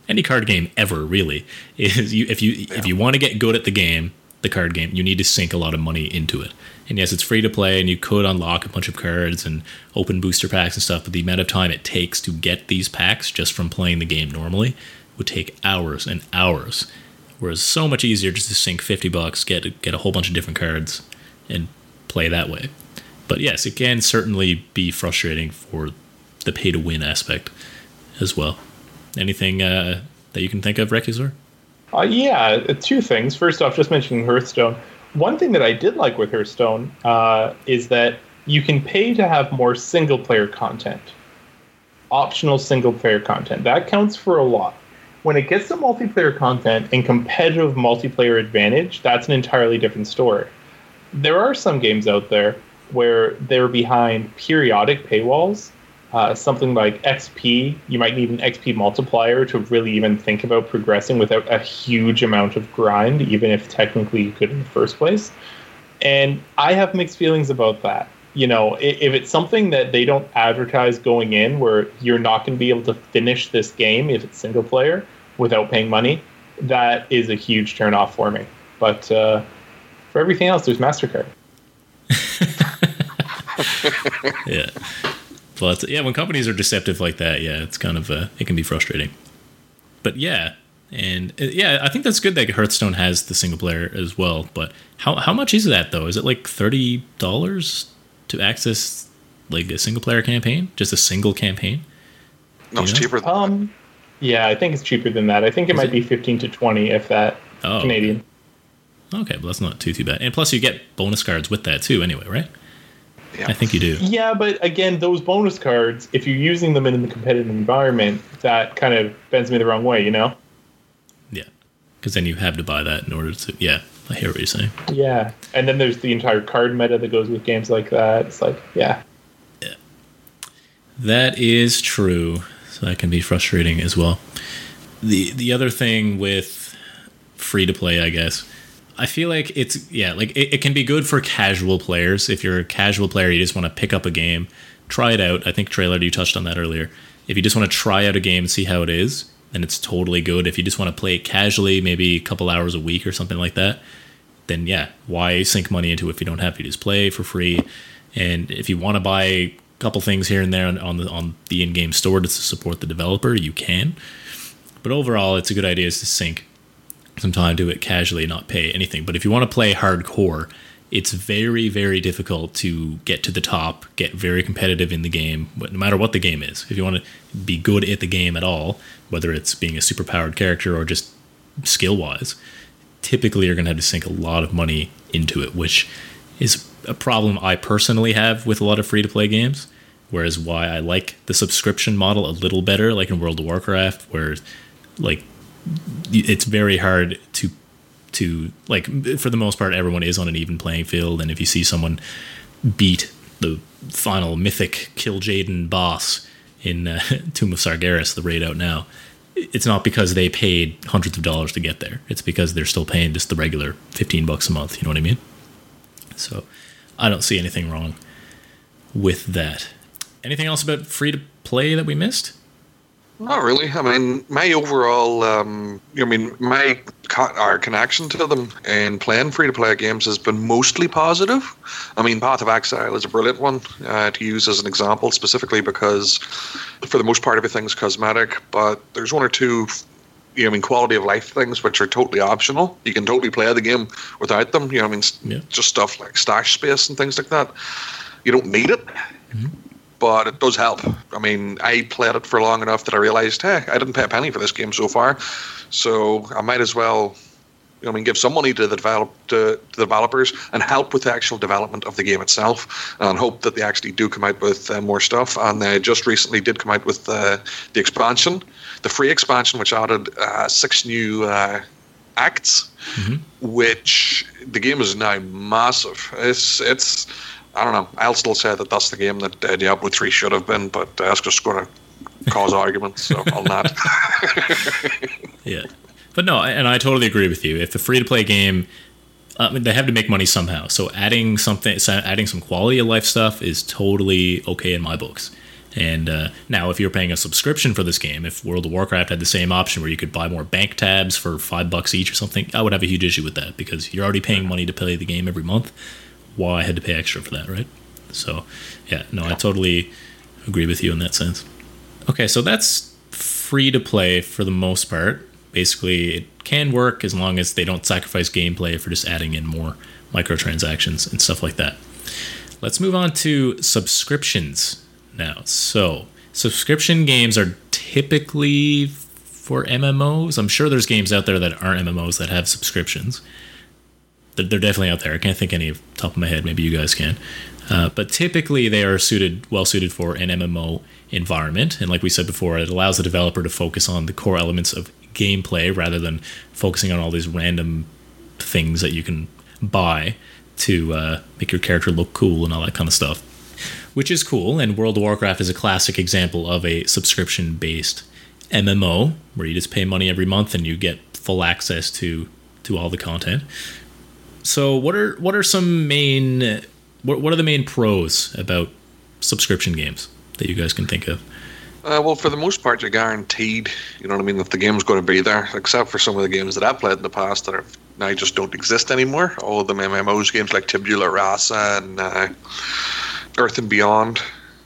any card game ever really [LAUGHS] is you if you yeah. if you want to get good at the game, the card game, you need to sink a lot of money into it. And yes, it's free to play, and you could unlock a bunch of cards and open booster packs and stuff. But the amount of time it takes to get these packs just from playing the game normally would take hours and hours. Whereas so much easier just to sink fifty bucks, get get a whole bunch of different cards, and play that way. But yes, it can certainly be frustrating for the pay to win aspect as well. Anything uh, that you can think of, Recusor? Uh, yeah, two things. First off, just mentioning Hearthstone. One thing that I did like with Hearthstone uh, is that you can pay to have more single player content, optional single player content. That counts for a lot. When it gets to multiplayer content and competitive multiplayer advantage, that's an entirely different story. There are some games out there where they're behind periodic paywalls uh, something like XP, you might need an XP multiplier to really even think about progressing without a huge amount of grind, even if technically you could in the first place. And I have mixed feelings about that. You know, if it's something that they don't advertise going in, where you're not going to be able to finish this game if it's single player without paying money, that is a huge turnoff for me. But uh, for everything else, there's Mastercard. [LAUGHS] yeah. But yeah, when companies are deceptive like that, yeah, it's kind of uh, it can be frustrating. But yeah, and uh, yeah, I think that's good that Hearthstone has the single player as well. But how how much is that though? Is it like thirty dollars to access like a single player campaign, just a single campaign? No, it's cheaper. um, that. yeah, I think it's cheaper than that. I think it is might it? be fifteen to twenty, if that oh, Canadian. Okay, but that's not too too bad. And plus, you get bonus cards with that too, anyway, right? Yeah. I think you do. Yeah, but again, those bonus cards, if you're using them in the competitive environment, that kind of bends me the wrong way, you know? Yeah. Because then you have to buy that in order to. Yeah, I hear what you're saying. Yeah. And then there's the entire card meta that goes with games like that. It's like, yeah. Yeah. That is true. So that can be frustrating as well. The the other thing with free to play, I guess, I feel like it's yeah, like it, it, can be good for casual players. If you're a casual player, you just want to pick up a game, try it out. I think Tyler you touched on that earlier. If you just want to try out a game and see how it is, then it's totally good. If you just want to play it casually, maybe a couple hours a week or something like that, then yeah, why sink money into it if you don't have to just play for free? And if you want to buy a couple things here and there on, on the on the in-game store to support the developer, you can. But overall, it's a good idea to sink some time do it casually, not pay anything. But if you want to play hardcore, it's very, very difficult to get to the top, get very competitive in the game, no matter what the game is. If you want to be good at the game at all, whether it's being a superpowered character or just skill wise, typically you're going to have to sink a lot of money into it, which is a problem I personally have with a lot of free to play games. Whereas why I like the subscription model a little better, like in World of Warcraft, where like it's very hard to to like for the most part everyone is on an even playing field. And if you see someone beat the final mythic Kil'jaeden boss in uh, [LAUGHS] Tomb of Sargeras the raid out now it's not because they paid hundreds of dollars to get there. It's because they're still paying just the regular 15 bucks a month you know what i mean? So i don't see anything wrong with that. Anything else about free to play that we missed not really. I mean, my overall, um, I mean, my our connection to them and playing free to play games has been mostly positive. I mean, Path of Exile is a brilliant one uh, to use as an example, specifically because for the most part everything's cosmetic, but there's one or two. You know, I mean, quality of life things which are totally optional. You can totally play the game without them. You know, I mean, yeah. just stuff like stash space and things like that. You don't need it. Mm-hmm but it does help. I mean, I played it for long enough that I realized, hey, I didn't pay a penny for this game so far, so I might as well. You know, I mean, give some money to the develop to, to, the developers and help with the actual development of the game itself, and hope that they actually do come out with uh, more stuff. And they just recently did come out with uh, the expansion, the free expansion, which added uh, six new uh, acts, mm-hmm. which the game is now massive. It's it's I don't know. I'll still say that that's the game that uh, Diablo 3 should have been, but uh, that's just going to cause [LAUGHS] arguments so on that. [LAUGHS] yeah. But no, and I totally agree with you. If the free to play game I mean, they have to make money somehow. So adding something, adding some quality of life stuff is totally okay in my books. And uh, now, if you're paying a subscription for this game, if World of Warcraft had the same option where you could buy more bank tabs for five bucks each or something, I would have a huge issue with that because you're already paying money to play the game every month. Why I had to pay extra for that, right? So, yeah, no, I totally agree with you in that sense. Okay, so that's free to play for the most part. Basically, it can work as long as they don't sacrifice gameplay for just adding in more microtransactions and stuff like that. Let's move on to subscriptions now. So, subscription games are typically for MMOs. I'm sure there's games out there that aren't MMOs that have subscriptions. They're, they're definitely out there. I can't think any top of my head. Maybe you guys can. Uh, but typically, they are suited, well suited for an MMO environment. And like we said before, it allows the developer to focus on the core elements of gameplay rather than focusing on all these random things that you can buy to uh, make your character look cool and all that kind of stuff which is cool. And World of Warcraft is a classic example of a subscription based MMO where you just pay money every month and you get full access to to all the content. So what are what are some main what what are the main pros about subscription games that you guys can think of? Uh, well, for the most part, you're guaranteed. You know what I mean? That the game's going to be there, except for some of the games that I've played in the past that are now just don't exist anymore. All of the MMOs games like Tabula Rasa and uh, Earth and Beyond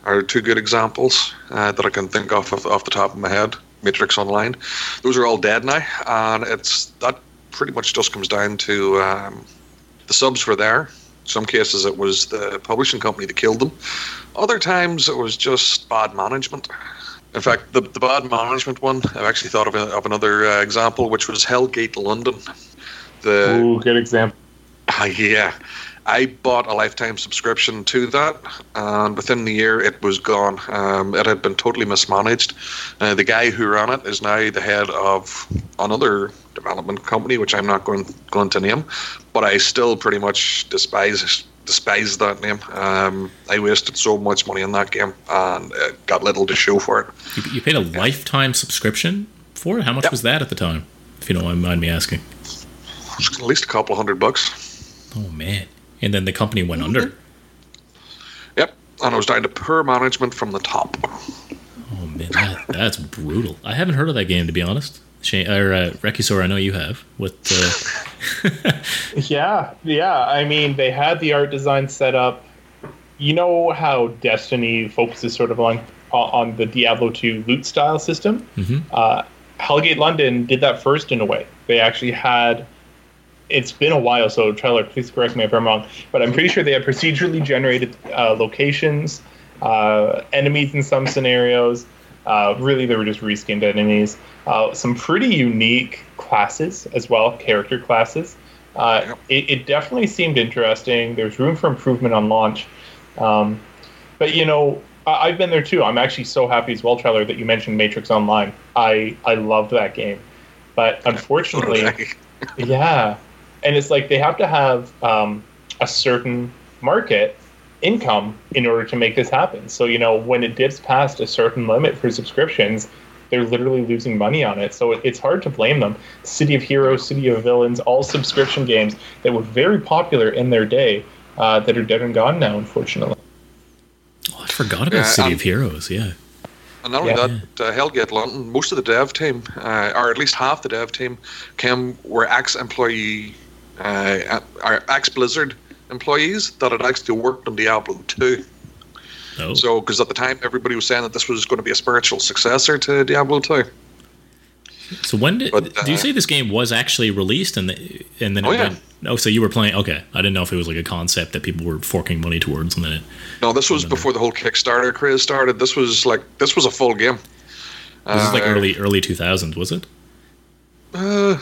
are two good examples uh, that I can think of off the top of my head. Matrix Online, those are all dead now, and it's that pretty much just comes down to um, the subs were there. Some cases it was the publishing company that killed them. Other times it was just bad management. In fact, the, the bad management one, I've actually thought of, a, of another uh, example, which was Hellgate London. The, Ooh, good example. Uh, [LAUGHS] yeah. I bought a lifetime subscription to that, and within the year it was gone. Um, it had been totally mismanaged. Uh, the guy who ran it is now the head of another development company, which I'm not going going to name, but I still pretty much despise despise that name. Um, I wasted so much money on that game and got little to show for it. You, you paid a yeah. lifetime subscription for it. How much yep. was that at the time? If you don't mind me asking. At least a couple hundred bucks. Oh man and then the company went mm-hmm. under. Yep, and it was down to poor management from the top. Oh man, that, that's brutal. I haven't heard of that game to be honest. Shane, or uh, Rekisor, I know you have. What? Uh... [LAUGHS] yeah, yeah. I mean, they had the art design set up. You know how Destiny focuses sort of on on the Diablo 2 loot style system. Mm-hmm. Uh, Hellgate London did that first in a way. They actually had it's been a while, so Tyler, please correct me if I'm wrong, but I'm pretty sure they have procedurally generated uh, locations, uh, enemies in some scenarios. Uh, really, they were just reskinned enemies. Uh, some pretty unique classes as well, character classes. Uh, it, it, definitely seemed interesting. There's room for improvement on launch. Um, but, you know, I, have been there too. I'm actually so happy as well, Tyler, that you mentioned Matrix Online. I, I loved that game. But [LAUGHS] unfortunately, yeah, and it's like they have to have um, a certain market income in order to make this happen. So you know when it dips past a certain limit for subscriptions, they're literally losing money on it. So it's hard to blame them. City of Heroes, City of Villains, all subscription games that were very popular in their day uh, that are dead and gone now, unfortunately. Oh, I forgot about City of Heroes. Yeah. And not only yeah. that, uh, Hellgate London, most of the dev team, uh, or at least half the dev team, came were ex-employee uh, are ex Blizzard employees that had actually worked on Diablo 2. Oh. So, because at the time everybody was saying that this was going to be a spiritual successor to Diablo 2. So when did but, uh, do you uh, say this game was actually released and the, and then oh, yeah. Went, oh so you were playing okay I didn't know if it was like a concept that people were forking money towards and then it, no this was before the whole Kickstarter craze started this was like this was a full game this uh, is like uh, early early 2000s was it uh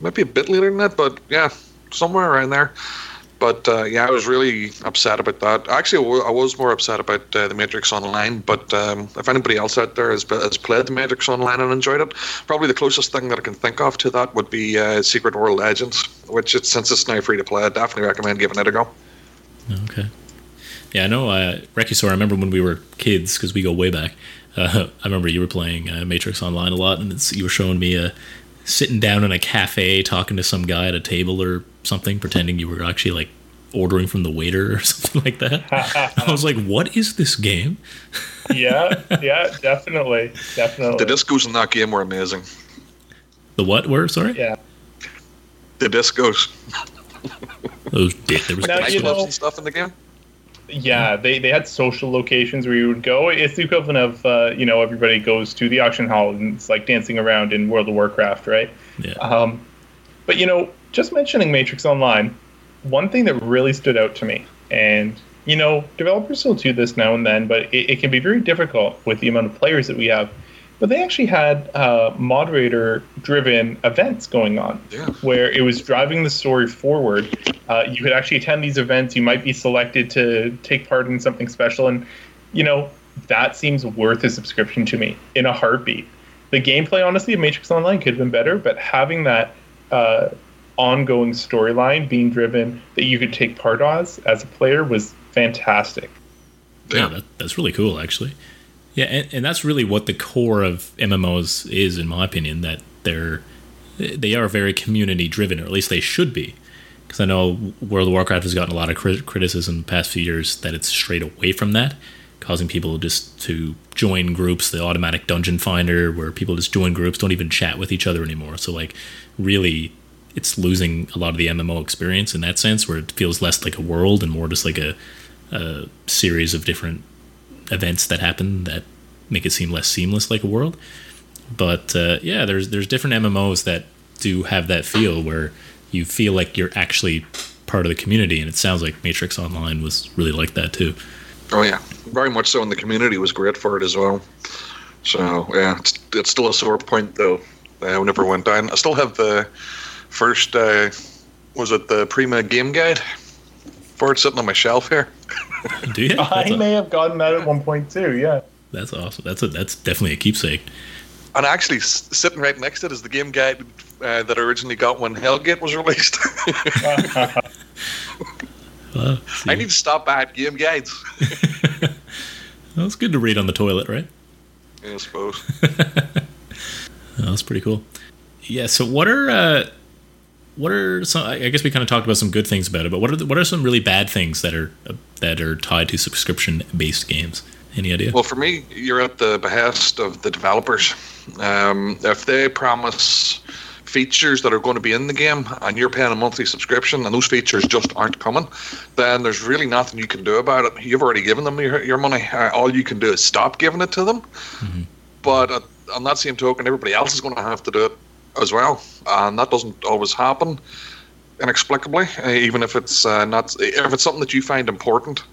might be a bit later than that, but yeah, somewhere around there. But uh, yeah, I was really upset about that. Actually, I was more upset about uh, the Matrix Online. But um, if anybody else out there has, has played the Matrix Online and enjoyed it, probably the closest thing that I can think of to that would be uh, Secret World Legends, which it, since it's now free to play, I definitely recommend giving it a go. Okay. Yeah, I know. Uh, I remember when we were kids because we go way back. Uh, [LAUGHS] I remember you were playing uh, Matrix Online a lot, and you were showing me a sitting down in a cafe talking to some guy at a table or something, pretending you were actually like ordering from the waiter or [LAUGHS] something like that. I was like, what is this game? [LAUGHS] yeah, yeah, definitely, definitely. The discos in that game were amazing. The what were? Sorry. Yeah. The discos. Those di- there was Now, you Nightclubs know- and stuff in the game. Yeah, they, they had social locations where you would go. It's the equivalent of uh, you know everybody goes to the auction hall and it's like dancing around in World of Warcraft, right? yeah. Um, but you know, just mentioning Matrix Online, one thing that really stood out to me, and you know, developers still do this now and then, but it, it can be very difficult with the amount of players that we have. But they actually had uh, moderator-driven events going on, Yeah. where it was driving the story forward. Uh, you could actually attend these events. You might be selected to take part in something special, and you know that seems worth a subscription to me in a heartbeat. The gameplay, honestly, of Matrix Online could have been better, but having that uh, ongoing storyline being driven that you could take part as as a player was fantastic. yeah, that, that's really cool, actually. Yeah, and, and that's really what the core of MMOs is, in my opinion. That they're they are very community driven, or at least they should be. Because I know World of Warcraft has gotten a lot of crit- criticism the past few years that it's strayed away from that, causing people just to join groups, the automatic dungeon finder, where people just join groups, don't even chat with each other anymore. So like, really, it's losing a lot of the MMO experience in that sense, where it feels less like a world and more just like a, a series of different events that happen that make it seem less seamless like a world. But uh, yeah, there's there's different MMOs that do have that feel where you feel like you're actually part of the community, and it sounds like Matrix Online was really like that too. Oh yeah, very much so. And the community was great for it as well. So yeah, it's, it's still a sore point though. Uh, never went down, I still have the first. Uh, was it the Prima game guide for it sitting on my shelf here? [LAUGHS] Do you? [LAUGHS] I That's, a- may have gotten that at one point too. Yeah. that's awesome. That's a, that's definitely a keepsake. And actually, s- sitting right next to it is the game guide uh, that I originally got when Hellgate was released. [LAUGHS] Well, I need to stop buying game guides. [LAUGHS] well, it's good to read on the toilet, right? I suppose. That's pretty cool. Yeah. So, what are uh, what are some? I guess we kind of talked about some good things about it, but what are the, what are some really bad things that are uh, that are tied to subscription based games? Any idea? Well, for me, you're at the behest of the developers. Um, if they promise features that are going to be in the game and you're paying a monthly subscription and those features just aren't coming, then there's really nothing you can do about it. You've already given them your, your money. Uh, all you can do is stop giving it to them. But uh, on that same token, everybody else is going to have to do it as well. And that doesn't always happen inexplicably, uh, even if it's uh, not if it's something that you find important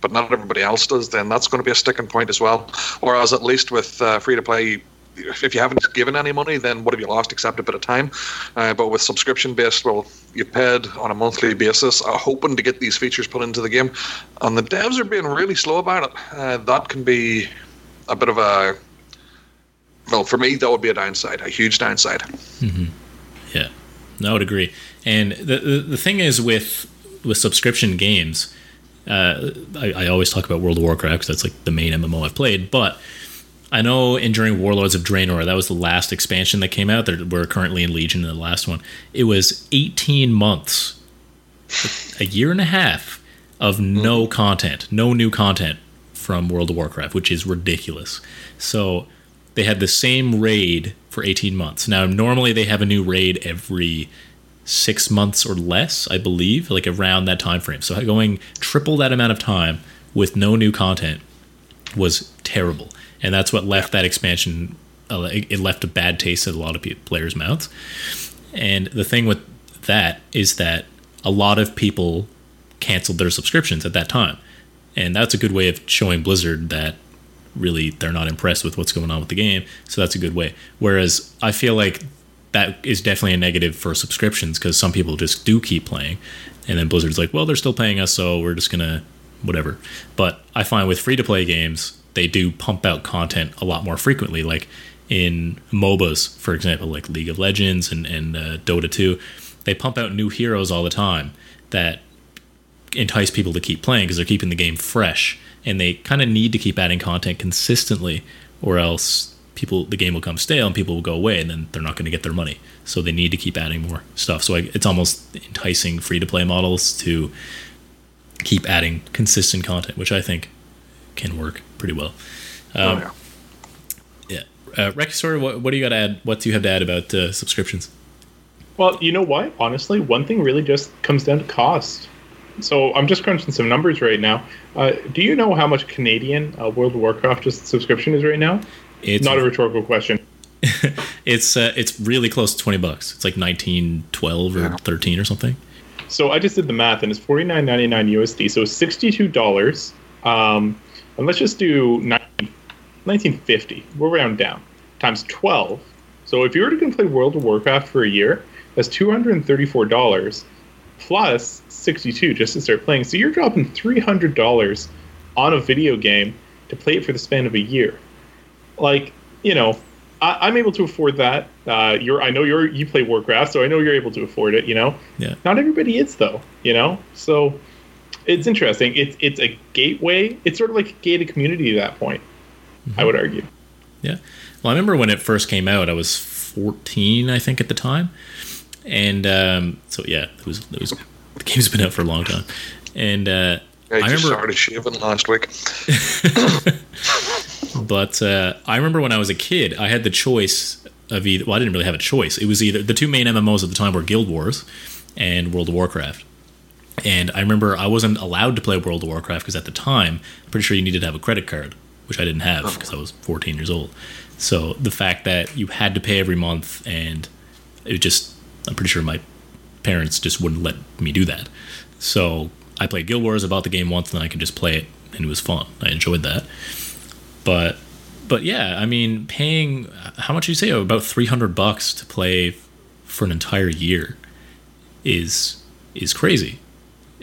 but not everybody else does, then that's going to be a sticking point as well. Whereas at least with uh, free to play, if you haven't given any money, then what have you lost except a bit of time? Uh, but with subscription based, well, you paid on a monthly basis, uh, hoping to get these features put into the game, and the devs are being really slow about it. Uh, that can be a bit of a well, for me, that would be a downside, a huge downside. Yeah, no, I would agree. And the, the the thing is with with subscription games, uh, I, I always talk about World of Warcraft because that's like the main MMO I've played. But I know in during Warlords of Draenor, that was the last expansion that came out. There, we're currently in Legion, in the last one. It was 18 months, a year and a half of no content, no new content from World of Warcraft, which is ridiculous. So they had the same raid for 18 months. Now, normally they have a new raid every six months or less, I believe, like around that time frame. So going triple that amount of time with no new content was terrible, and that's what left that expansion. Uh, it left a bad taste in a lot of players' mouths. And the thing with that is that a lot of people canceled their subscriptions at that time, and that's a good way of showing Blizzard that really they're not impressed with what's going on with the game. So that's a good way. Whereas I feel like that is definitely a negative for subscriptions because some people just do keep playing, and then Blizzard's like, well, they're still paying us, so we're just gonna whatever. But I find with free to play games, they do pump out content a lot more frequently. Like in MOBAs, for example, like League of Legends and and uh, Dota 2, they pump out new heroes all the time that entice people to keep playing because they're keeping the game fresh and they kind of need to keep adding content consistently or else people the game will come stale and people will go away and then they're not going to get their money. So they need to keep adding more stuff. So I, it's almost enticing free to play models to keep adding consistent content, which I think can work pretty well. Um, oh, yeah. Uh, Rexor, what, what do you got to add? What do you have to add about uh, subscriptions? Well, you know what? Honestly, one thing really just comes down to cost. So I'm just crunching some numbers right now. Uh, do you know how much Canadian uh, World of Warcraft just subscription is right now? It's Not a rhetorical question. [LAUGHS] it's uh, it's really close to twenty bucks. It's like nineteen twelve or Yeah. thirteen or something. So I just did the math, and it's forty nine ninety nine USD. So sixty two dollars. Um, and let's just do 1950. We'll round down times twelve. So if you were to play World of Warcraft for a year, that's two hundred and thirty four dollars plus sixty two just to start playing. So you're dropping three hundred dollars on a video game to play it for the span of a year. Like you know, I, I'm able to afford that. Uh, you're, I know you're, you play Warcraft, so I know you're able to afford it. You know, Yeah. not everybody is though. You know, so it's interesting. It's it's a gateway. It's sort of like a gated community at that point. I would argue. Yeah. Well, I remember when it first came out. I was 14, I think, at the time, and um, so yeah, it was it was the game's been out for a long time, and uh, I, remember, started shaving last week. [LAUGHS] but uh, I remember when I was a kid, I had the choice of either. Well, I didn't really have a choice. It was either the two main MMOs at the time were Guild Wars and World of Warcraft. And I remember I wasn't allowed to play World of Warcraft because at the time, I'm pretty sure you needed to have a credit card, which I didn't have because I was 14 years old. So the fact that you had to pay every month and it just, I'm pretty sure my parents just wouldn't let me do that. So I played Guild Wars, about the game once, and then I could just play it, and it was fun. I enjoyed that. But, but yeah, I mean, paying how much you say? Oh, about 300 bucks to play for an entire year is is crazy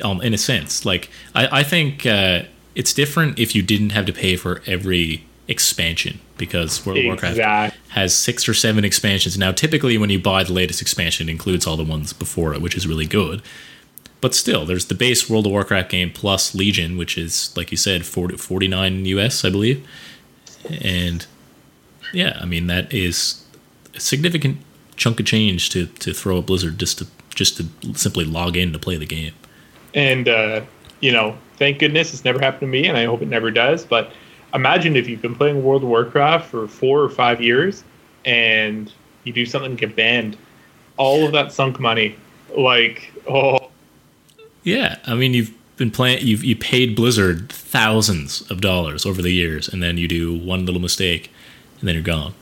um, in a sense. Like I, I think uh, it's different if you didn't have to pay for every expansion because World of Warcraft has six or seven expansions now. Typically, when you buy the latest expansion, it includes all the ones before it, which is really good. But still, there's the base World of Warcraft game plus Legion, which is like you said, 40, 49 US, I believe. And yeah, I mean that is a significant chunk of change to to throw at Blizzard just to just to simply log in to play the game. And uh, you know, thank goodness it's never happened to me, and I hope it never does. But imagine if you've been playing World of Warcraft for four or five years, and you do something get banned. All of that sunk money, like oh, Yeah, I mean you've been playing you've you paid Blizzard thousands of dollars over the years, and then you do one little mistake, and then you're gone,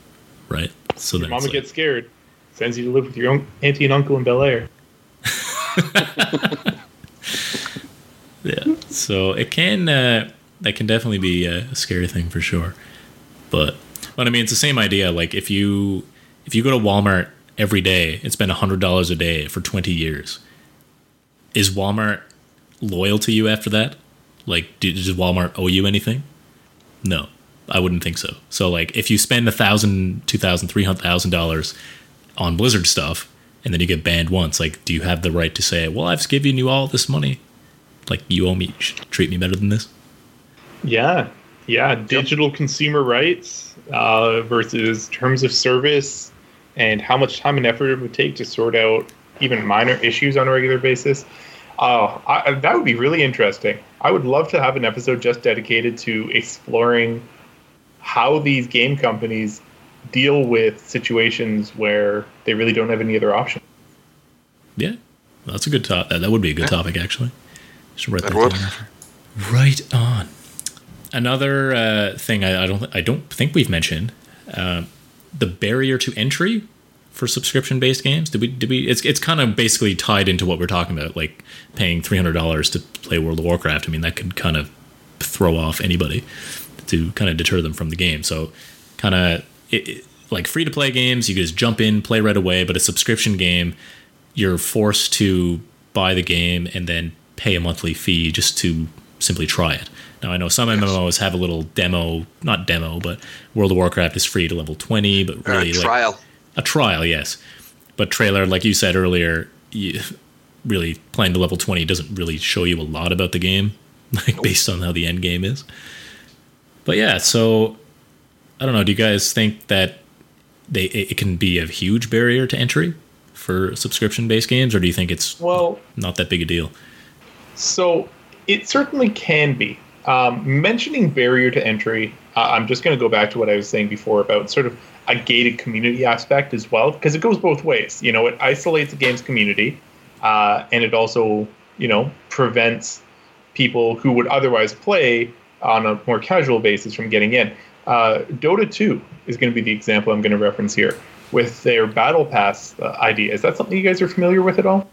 right? So then mama like- gets scared, sends you to live with your own auntie and uncle in Bel Air. [LAUGHS] Yeah. So it can uh, that can definitely be a scary thing for sure. But but I mean it's the same idea. Like if you if you go to Walmart every day and spend hundred dollars a day for twenty years, is Walmart loyal to you after that? Like do, does Walmart owe you anything? No. I wouldn't think so. So like if you spend a thousand, two thousand, three hundred thousand dollars on Blizzard stuff and then you get banned once, like do you have the right to say, Well, I've given you all this money? like you owe me treat me better than this Yeah, yeah. Digital consumer rights uh, versus terms of service, and how much time and effort it would take to sort out even minor issues on a regular basis. Oh, I, that would be really interesting. I would love to have an episode just dedicated to exploring how these game companies deal with situations where they really don't have any other option. yeah that's a good topic that, that would be a good topic actually should write that, That down after. right on another uh, thing I, I don't I don't think we've mentioned uh, the barrier to entry for subscription based games. Did we did we it's it's kind of basically tied into what we're talking about like paying $300 to play World of Warcraft. I mean that could kind of throw off anybody to kind of deter them from the game. So kind of it, it- like free to play games you just jump in play right away but a subscription game you're forced to buy the game and then pay a monthly fee just to simply try it. Now I know some MMOs have a little demo, not demo, but World of Warcraft is free to level 20, but Or really a like trial. a trial, yes. But Tyler, like you said earlier, you, really playing to level 20 doesn't really show you a lot about the game, [LAUGHS] like based on how the end game is. But yeah, so I don't know. Do you guys think that they it can be a huge barrier to entry for subscription based games, or do you think it's well not that big a deal? So it certainly can be. Um, mentioning barrier to entry, uh, I'm just going to go back to what I was saying before about sort of a gated community aspect as well, because it goes both ways. You know, it isolates the game's community, uh, and it also, you know, prevents people who would otherwise play on a more casual basis from getting in. Uh, Dota 2 is going to be the example I'm going to reference here with their Battle Pass uh, idea. Is that something you guys are familiar with at all?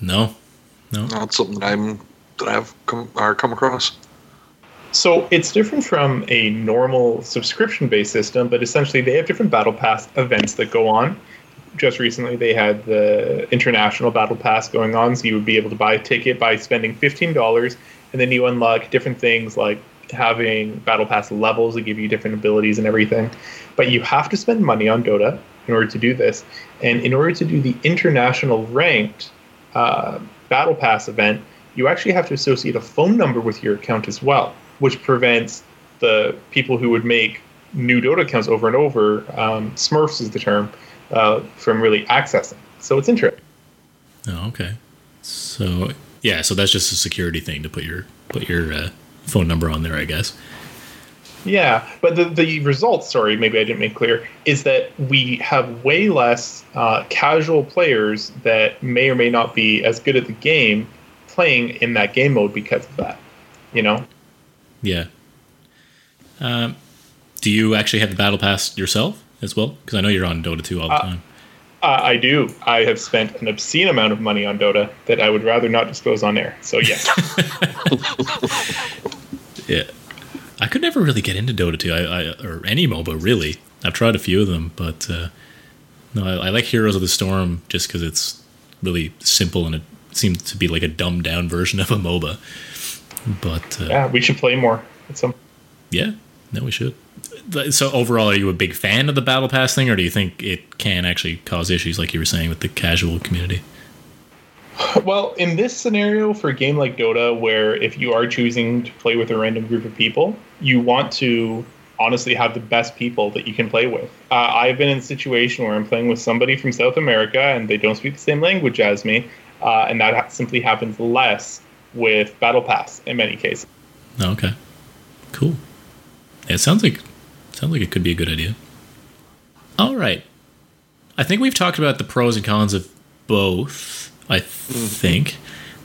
No, no, not something that I'm that I've come or come across. So it's different from a normal subscription-based system, but essentially they have different Battle Pass events that go on. Just recently, they had the International Battle Pass going on, so you would be able to buy a ticket by spending fifteen dollars, and then you unlock different things like having Battle Pass levels that give you different abilities and everything. But you have to spend money on Dota in order to do this, and in order to do the international ranked uh, Battle Pass event, you actually have to associate a phone number with your account as well which prevents the people who would make new Dota accounts over and over, um, Smurfs is the term, uh, from really accessing. So it's interesting. Oh, okay. So yeah, so that's just a security thing to put your put your uh, phone number on there, I guess. Yeah, but the, the results, sorry, maybe I didn't make clear, is that we have way less uh, casual players that may or may not be as good at the game playing in that game mode because of that. You know? Yeah. Um, do you actually have the battle pass yourself as well? Because I know you're on Dota 2 all the uh, time. Uh, I do. I have spent an obscene amount of money on Dota that I would rather not disclose on air. So yes. [LAUGHS] yeah, I could never really get into Dota 2, I, I, or any MOBA really. I've tried a few of them, but uh, no, I, I, like Heroes of the Storm just because it's really simple and it seems to be like a dumbed down version of a MOBA. But uh, yeah, we should play more. At some. Yeah, no, we should. So overall, are you a big fan of the battle pass thing, or do you think it can actually cause issues, like you were saying, with the casual community? Well, in this scenario, for a game like Dota, where if you are choosing to play with a random group of people, you want to honestly have the best people that you can play with. Uh, I've been in a situation where I'm playing with somebody from South America and they don't speak the same language as me, uh, and that simply happens less with Battle Pass in many cases. Oh, okay, cool. Yeah, it sounds like sounds like it could be a good idea. All right, I think we've talked about the pros and cons of both. I think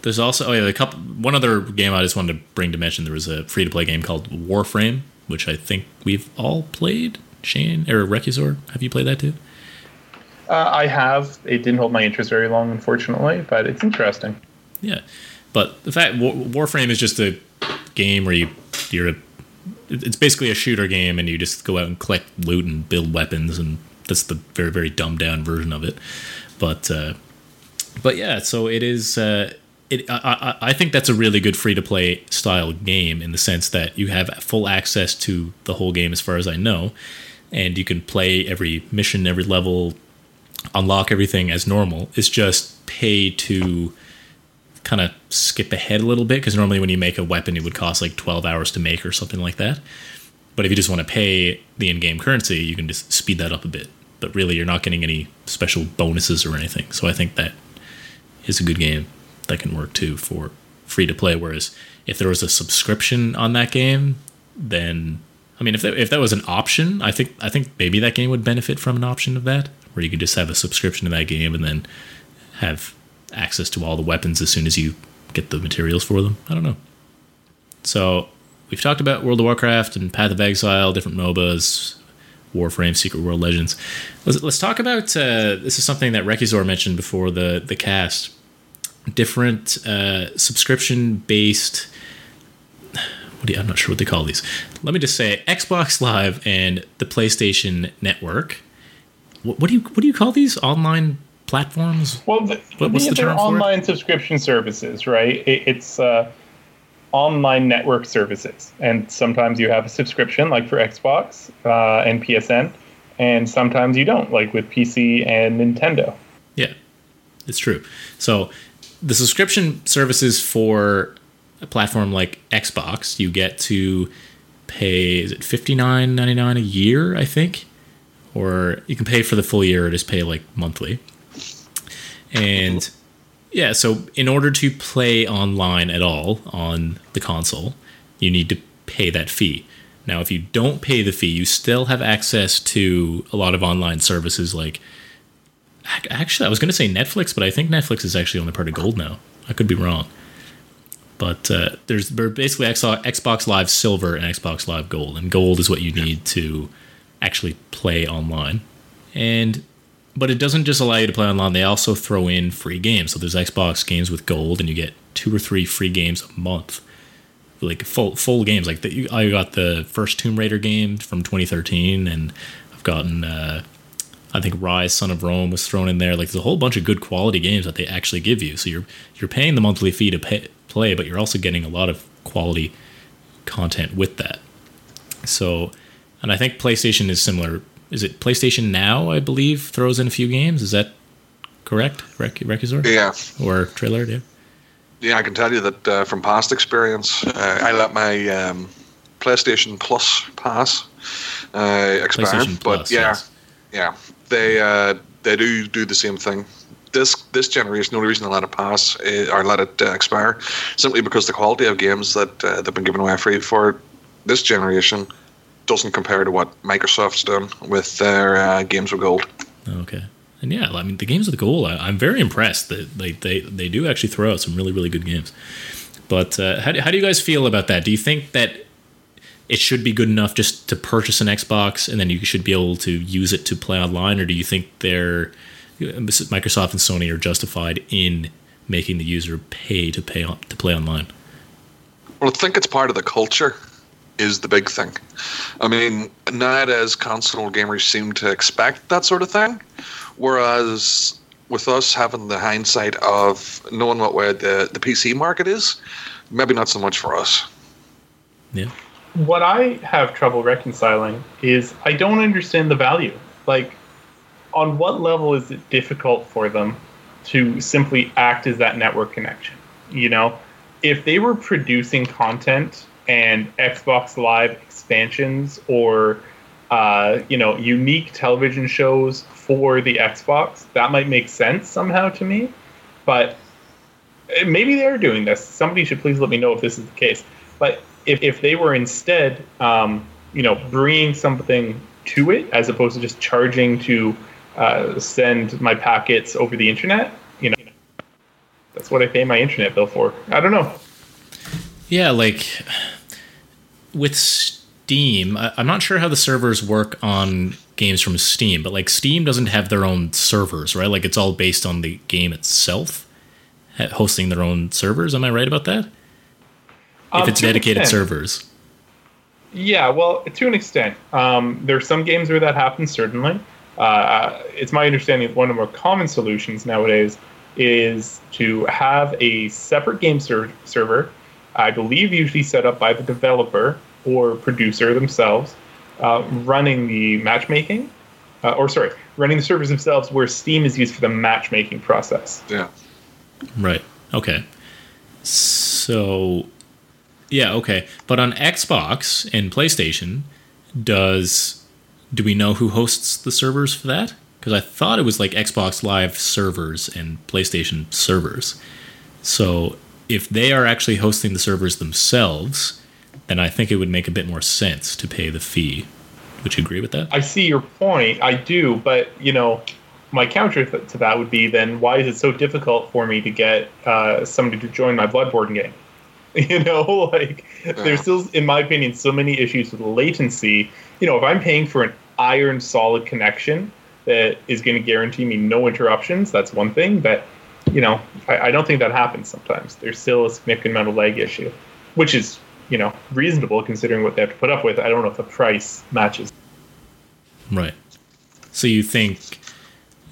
there's also oh yeah, a couple. One other game I just wanted to bring to mention. There was a free to play game called Warframe, which I think we've all played. Shane or Recusor, have you played that too? Uh, I have. It didn't hold my interest very long, unfortunately, but it's interesting. Yeah, but the fact Warframe is just a game where you you're a it's basically a shooter game and you just go out and collect loot and build weapons and that's the very very dumbed down version of it. But uh, but yeah, so it is. Uh, it, I, I think that's a really good free to play style game in the sense that you have full access to the whole game as far as I know, and you can play every mission, every level, unlock everything as normal. It's just pay to kind of skip ahead a little bit because normally when you make a weapon, it would cost like 12 hours to make or something like that. But if you just want to pay the in game currency, you can just speed that up a bit. But really, you're not getting any special bonuses or anything. So I think that is a good game that can work too for free to play. Whereas if there was a subscription on that game, then I mean, if that, if that was an option, I think I think maybe that game would benefit from an option of that, where you could just have a subscription to that game and then have access to all the weapons as soon as you get the materials for them. I don't know. So we've talked about World of Warcraft and Path of Exile, different MOBAs, Warframe, Secret World Legends. Let's, let's talk about uh, this is something that Rekizor mentioned before the the cast. Different uh, subscription based. What do you, I'm not sure what they call these. Let me just say Xbox Live and the PlayStation Network. What, what do you what do you call these online platforms? Well, the, what, what's the, term online subscription services, right? It, it's uh, online network services, and sometimes you have a subscription, like for Xbox uh, and PSN, and sometimes you don't, like with PC and Nintendo. Yeah, it's true. So the subscription services for a platform like Xbox, you get to pay is it fifty nine ninety nine a year, I think, or you can pay for the full year or just pay like monthly. And yeah, so in order to play online at all on the console, you need to pay that fee. Now, if you don't pay the fee, you still have access to a lot of online services like. Actually, I was going to say Netflix, but I think Netflix is actually only part of Gold now. I could be wrong. But uh, there's basically Xbox Live Silver and Xbox Live Gold, and Gold is what you need to actually play online. And but it doesn't just allow you to play online; they also throw in free games. So there's Xbox games with Gold, and you get two or three free games a month, like full full games. Like the, I got the first Tomb Raider game from 2013, and I've gotten. Uh, I think Ryse, Son of Rome was thrown in there. Like there's a whole bunch of good quality games that they actually give you. So you're you're paying the monthly fee to pay, play, but you're also getting a lot of quality content with that. So, and I think PlayStation is similar. Is it PlayStation Now? I believe throws in a few games. Is that correct, Rec- Recusor? Yeah. Or trailer? Yeah. Yeah, I can tell you that uh, from past experience, uh, I let my um, PlayStation Plus pass uh, expire. but Plus, yeah, yes. yeah, they uh, they do do the same thing this this generation, the only reason I let it pass uh, or let it uh, expire, simply because the quality of games that uh, they've been given away free for this generation doesn't compare to what Microsoft's done with their uh, games with gold. Okay, and yeah, I mean the games with gold, I, am very impressed that they, they they do actually throw out some really really good games. But uh, how how do you guys feel about that? Do you think that it should be good enough just to purchase an Xbox and then you should be able to use it to play online, or do you think they're Microsoft and Sony are justified in making the user pay to pay on, to play online. Well, I think it's part of the culture is the big thing. I mean, nowadays console gamers seem to expect that sort of thing, whereas with us having the hindsight of knowing what way the, the PC market is, maybe not so much for us. Yeah. What I have trouble reconciling is I don't understand the value. Like, on what level is it difficult for them to simply act as that network connection? You know, if they were producing content and Xbox Live expansions or uh, you know unique television shows for the Xbox, that might make sense somehow to me. But eh, maybe they're doing this. Somebody should please let me know if this is the case. But if, if they were instead, um, you know, bringing something to it as opposed to just charging to uh, send my packets over the internet, you know, that's what I pay my internet bill for. I don't know. Yeah, like with Steam, I, am not sure how the servers work on games from Steam, but like Steam doesn't have their own servers, right? Like it's all based on the game itself hosting their own servers. Am I right about that? Um, if it's dedicated extent. servers. Yeah, well, to an extent. Um, there's some games where that happens, certainly. Uh, it's my understanding that one of the more common solutions nowadays is to have a separate game ser- server, I believe usually set up by the developer or producer themselves, uh, running the matchmaking, uh, or sorry, running the servers themselves where Steam is used for the matchmaking process. Yeah. Right. Okay. So, yeah, okay. But on Xbox and PlayStation, does do we know who hosts the servers for that? Because I thought it was like Xbox Live servers and PlayStation servers. So if they are actually hosting the servers themselves, then I think it would make a bit more sense to pay the fee. Would you agree with that? I see your point. I do, but you know, my counter to that would be then why is it so difficult for me to get uh, somebody to join my Bloodborne game? [LAUGHS] You know, [LAUGHS] like there's still, in my opinion, so many issues with latency. You know, if I'm paying for an iron solid connection that is going to guarantee me no interruptions. That's one thing, but you know, I, I, don't think that happens sometimes. There's still a significant amount of lag issue, which is you know reasonable considering what they have to put up with. I don't know if the price matches. Right. So you think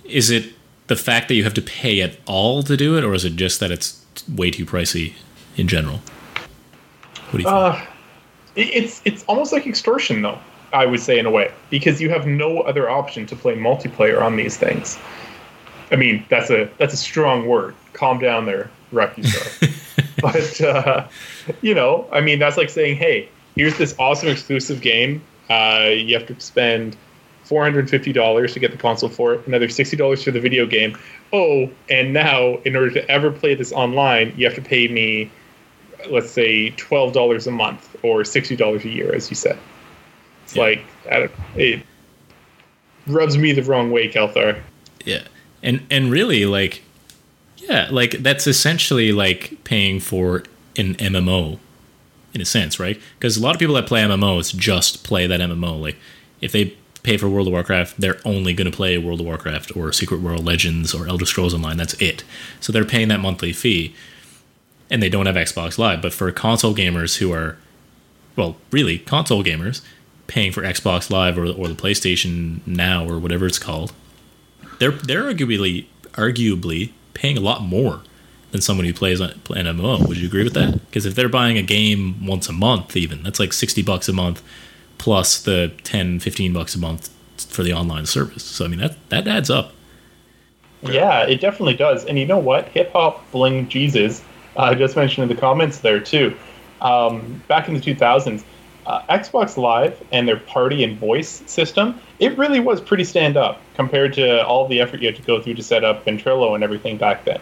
is it the fact that you have to pay at all to do it, or is it just that it's way too pricey in general? What do you think? Uh, it's it's almost like extortion though. I would say in a way, because you have no other option to play multiplayer on these things. I mean, that's a that's a strong word. Calm down there, Recusor. [LAUGHS] but uh, you know, I mean, that's like saying, hey, here's this awesome exclusive game. Uh, you have to spend four hundred fifty dollars to get the console for it. Another sixty dollars for the video game. Oh, and now in order to ever play this online, you have to pay me, let's say, twelve dollars a month or sixty dollars a year, as you said. It's Yeah. like I don't, it rubs me the wrong way, Kelthar. Yeah, and and really like, yeah, like that's essentially like paying for an MMO, in a sense, right? Because a lot of people that play MMOs just play that MMO. Like, if they pay for World of Warcraft, they're only going to play World of Warcraft or Secret World Legends or Elder Scrolls Online. That's it. So they're paying that monthly fee, and they don't have Xbox Live. But for console gamers who are, well, really console gamers paying for Xbox Live or, or the PlayStation Now or whatever it's called, they're they're arguably arguably paying a lot more than someone who plays on an MMO. Would you agree with that? Because if they're buying a game once a month, even that's like sixty bucks a month plus the 10, 15 bucks a month for the online service. So I mean that that adds up. Yeah, it definitely does. And you know what? Hip Hop Bling Jesus, uh, I just mentioned in the comments there too. Um, back in the 2000s, uh, Xbox Live and their party and voice system, it really was pretty stand up compared to all the effort you had to go through to set up Ventrilo and everything back then.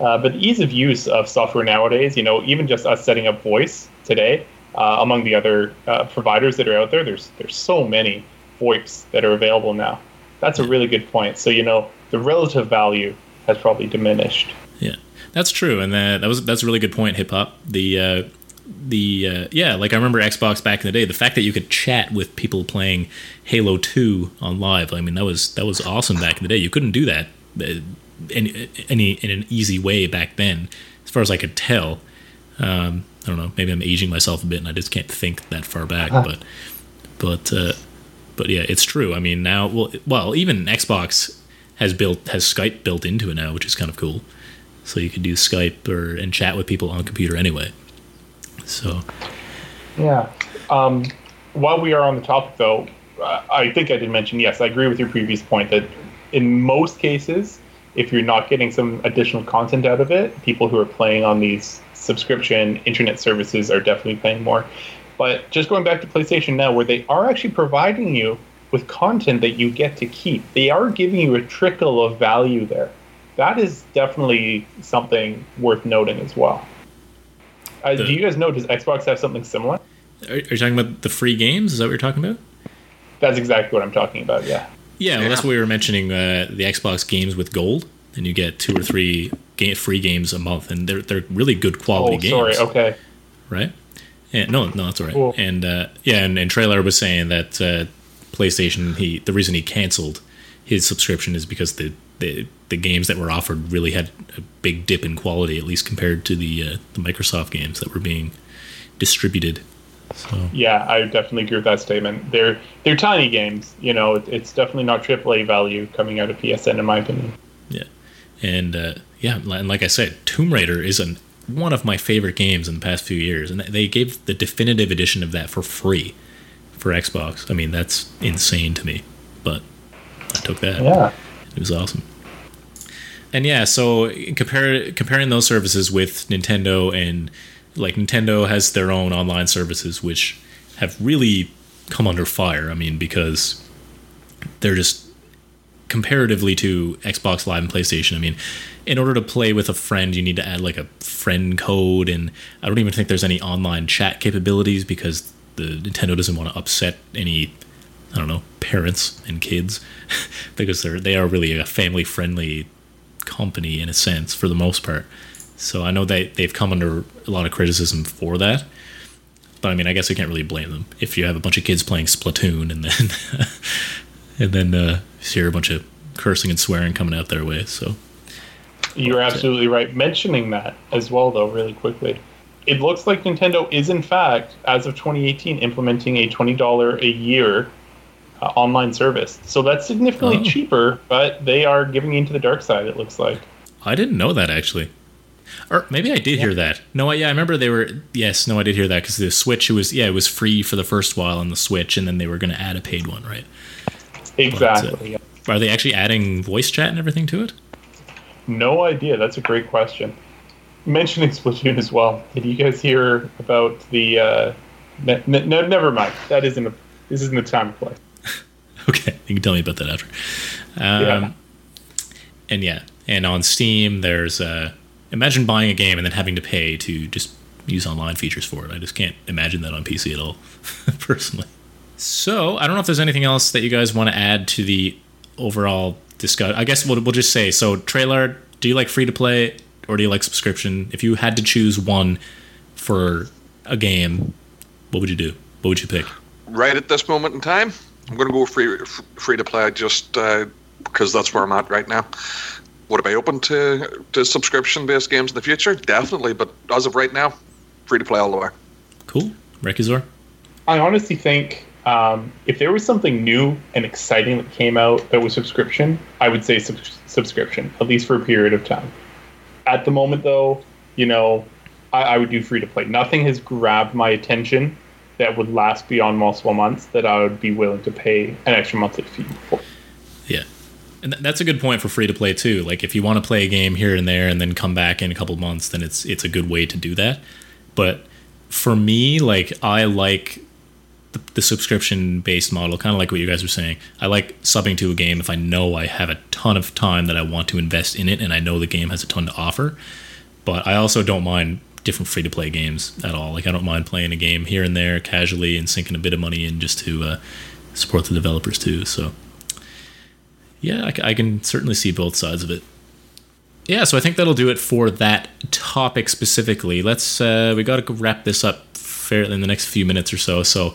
Uh, but the ease of use of software nowadays, you know, even just us setting up voice today, uh, among the other uh, providers that are out there, there's there's so many VoIPs that are available now. That's a really good point. So you know, the relative value has probably diminished. Yeah, that's true, and that that was that's a really good point. Hip hop. The uh, the uh, yeah, like I remember Xbox back in the day. The fact that you could chat with people playing Halo Two on live. I mean, that was that was awesome back in the day. You couldn't do that uh, any any in an easy way back then, as far as I could tell. Um, I don't know. Maybe I'm aging myself a bit, and I just can't think that far back. But but uh, but yeah, it's true. I mean, now well well even Xbox has built has Skype built into it now, which is kind of cool. So you could do Skype or and chat with people on computer anyway. So Yeah. Um, while we are on the topic, though, I think I did mention yes, I agree with your previous point that in most cases, if you're not getting some additional content out of it, people who are playing on these subscription internet services are definitely paying more. But just going back to PlayStation Now, where they are actually providing you with content that you get to keep, they are giving you a trickle of value there. That is definitely something worth noting as well. Uh, The- do you guys know? Does Xbox have something similar? are, are you talking about the free games? Is that what you're talking about? That's exactly what I'm talking about. Yeah. Yeah, well, that's what we were mentioning. Uh, the Xbox games with gold, and you get two or three ga- free games a month, and they're they're really good quality Oh, games. sorry. Okay. right? And, no, no, that's all right. Cool. And uh, yeah, and, and Trailer was saying that uh, PlayStation, he the reason he canceled his subscription is because the, the the games that were offered really had a big dip in quality, at least compared to the uh, the Microsoft games that were being distributed. So Yeah, I definitely agree with that statement. They're they're tiny games. You know, it's definitely not AAA value coming out of PSN, in my opinion. yeah, and uh, yeah, and like I said, Tomb Raider is an one of my favorite games in the past few years, and they gave the definitive edition of that for free for Xbox. I mean, that's insane to me, but I took that. Yeah. It was awesome. And yeah, so compare comparing those services with Nintendo and like Nintendo has their own online services which have really come under fire. I mean, because they're just comparatively to Xbox Live and PlayStation. I mean, in order to play with a friend, you need to add like a friend code, and I don't even think there's any online chat capabilities because the Nintendo doesn't want to upset any I don't know, parents and kids [LAUGHS] because they're they are really a family friendly company in a sense for the most part. So I know they they've come under a lot of criticism for that. But I mean, I guess I can't really blame them if you have a bunch of kids playing Splatoon and then [LAUGHS] and then uh, you hear a bunch of cursing and swearing coming out their way. So You're absolutely right. Mentioning that as well, though, really quickly. It looks like Nintendo is, in fact, as of 2018, implementing a $20 a year uh, online service. So that's significantly Oh. cheaper, but they are giving into the dark side, it looks like. I didn't know that actually. Or maybe I did hear that. No, I- yeah, I remember they were. Yes, no, I did hear that because the Switch. It was yeah, it was free for the first while on the Switch, and then they were going to add a paid one, right? Exactly. yeah. Are they actually adding voice chat and everything to it? No idea. That's a great question. Mentioning Splatoon as well. Did you guys hear about the uh, Ne- ne- no, never mind. That isn't a. This isn't the time to play. [LAUGHS] Okay, you can tell me about that after. Um, Yeah. And yeah, and on Steam, there's uh, imagine buying a game and then having to pay to just use online features for it. I just can't imagine that on PC at all, [LAUGHS] personally. So I don't know if there's anything else that you guys want to add to the overall discuss. I guess we'll we'll just say so. Trailer, do you like free to play or do you like subscription? If you had to choose one for a game, what would you do? What would you pick? Right at this moment in time, I'm going to go free free to play just uh, because that's where I'm at right now. Would I be open to, to subscription based games in the future? Definitely, but as of right now, free to play all the way. Cool, Rekizor. I honestly think um, if there was something new and exciting that came out that was subscription, I would say sub- subscription, at least for a period of time. At the moment, though, you know, I, I would do free to play. Nothing has grabbed my attention that would last beyond multiple months that I would be willing to pay an extra monthly fee for. Yeah. And th- that's a good point for free to play too. Like if you want to play a game here and there and then come back in a couple months, then it's it's a good way to do that. But for me, like I like the, the subscription based model, kind of like what you guys were saying. I like subbing to a game if I know I have a ton of time that I want to invest in it and I know the game has a ton to offer. But I also don't mind different free to play games at all. Like I don't mind playing a game here and there casually and sinking a bit of money in just to uh, support the developers too. So yeah, I can certainly see both sides of it. Yeah, so I think that'll do it for that topic specifically. Let's uh, we got to wrap this up fairly in the next few minutes or so. So,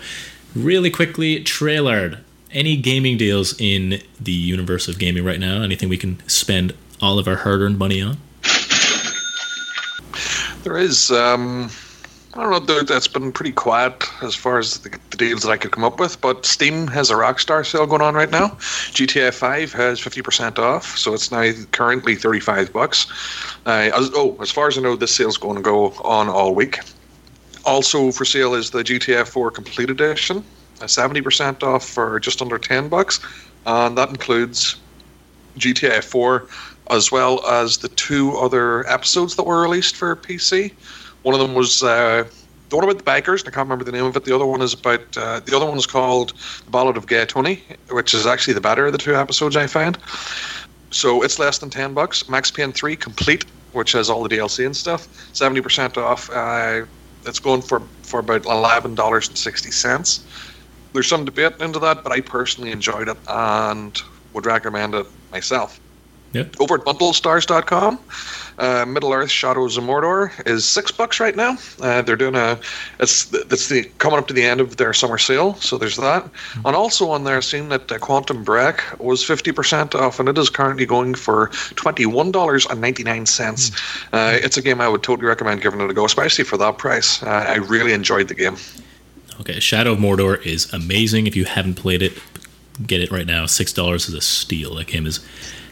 really quickly, trailered. Any gaming deals in the universe of gaming right now? Anything we can spend all of our hard-earned money on? There is, um, I don't know, that's been pretty quiet as far as the, the deals that I could come up with, but Steam has a Rockstar sale going on right now. GTA 5 has 50% off, so it's now currently 35 bucks. Uh, as, oh, as far as I know, this sale's going to go on all week. Also for sale is the GTA 4 Complete Edition, uh, 70% off for just under 10 bucks, and that includes GTA 4 as well as the two other episodes that were released for PC. One of them was uh, the one about the bikers. I can't remember the name of it. The other one is about uh, the other one is called The Ballad of Gay Tony, which is actually the better of the two episodes I found. So it's less than ten bucks. Max Payne Three Complete, which has all the DLC and stuff, seventy percent off. Uh, it's going for for about eleven dollars and sixty cents. There's some debate into that, but I personally enjoyed it and would recommend it myself. Yep. Over at bundlestars.com, uh, Middle Earth Shadows of Mordor is six bucks right now. Uh, they're doing a it's that's the coming up to the end of their summer sale, so there's that. And also on there, seeing that uh, Quantum Break was fifty percent off, and it is currently going for twenty one dollars and ninety nine cents. Uh, it's a game I would totally recommend giving it a go, especially for that price. Uh, I really enjoyed the game. Okay, Shadow of Mordor is amazing. If you haven't played it, get it right now. Six dollars is a steal. That game is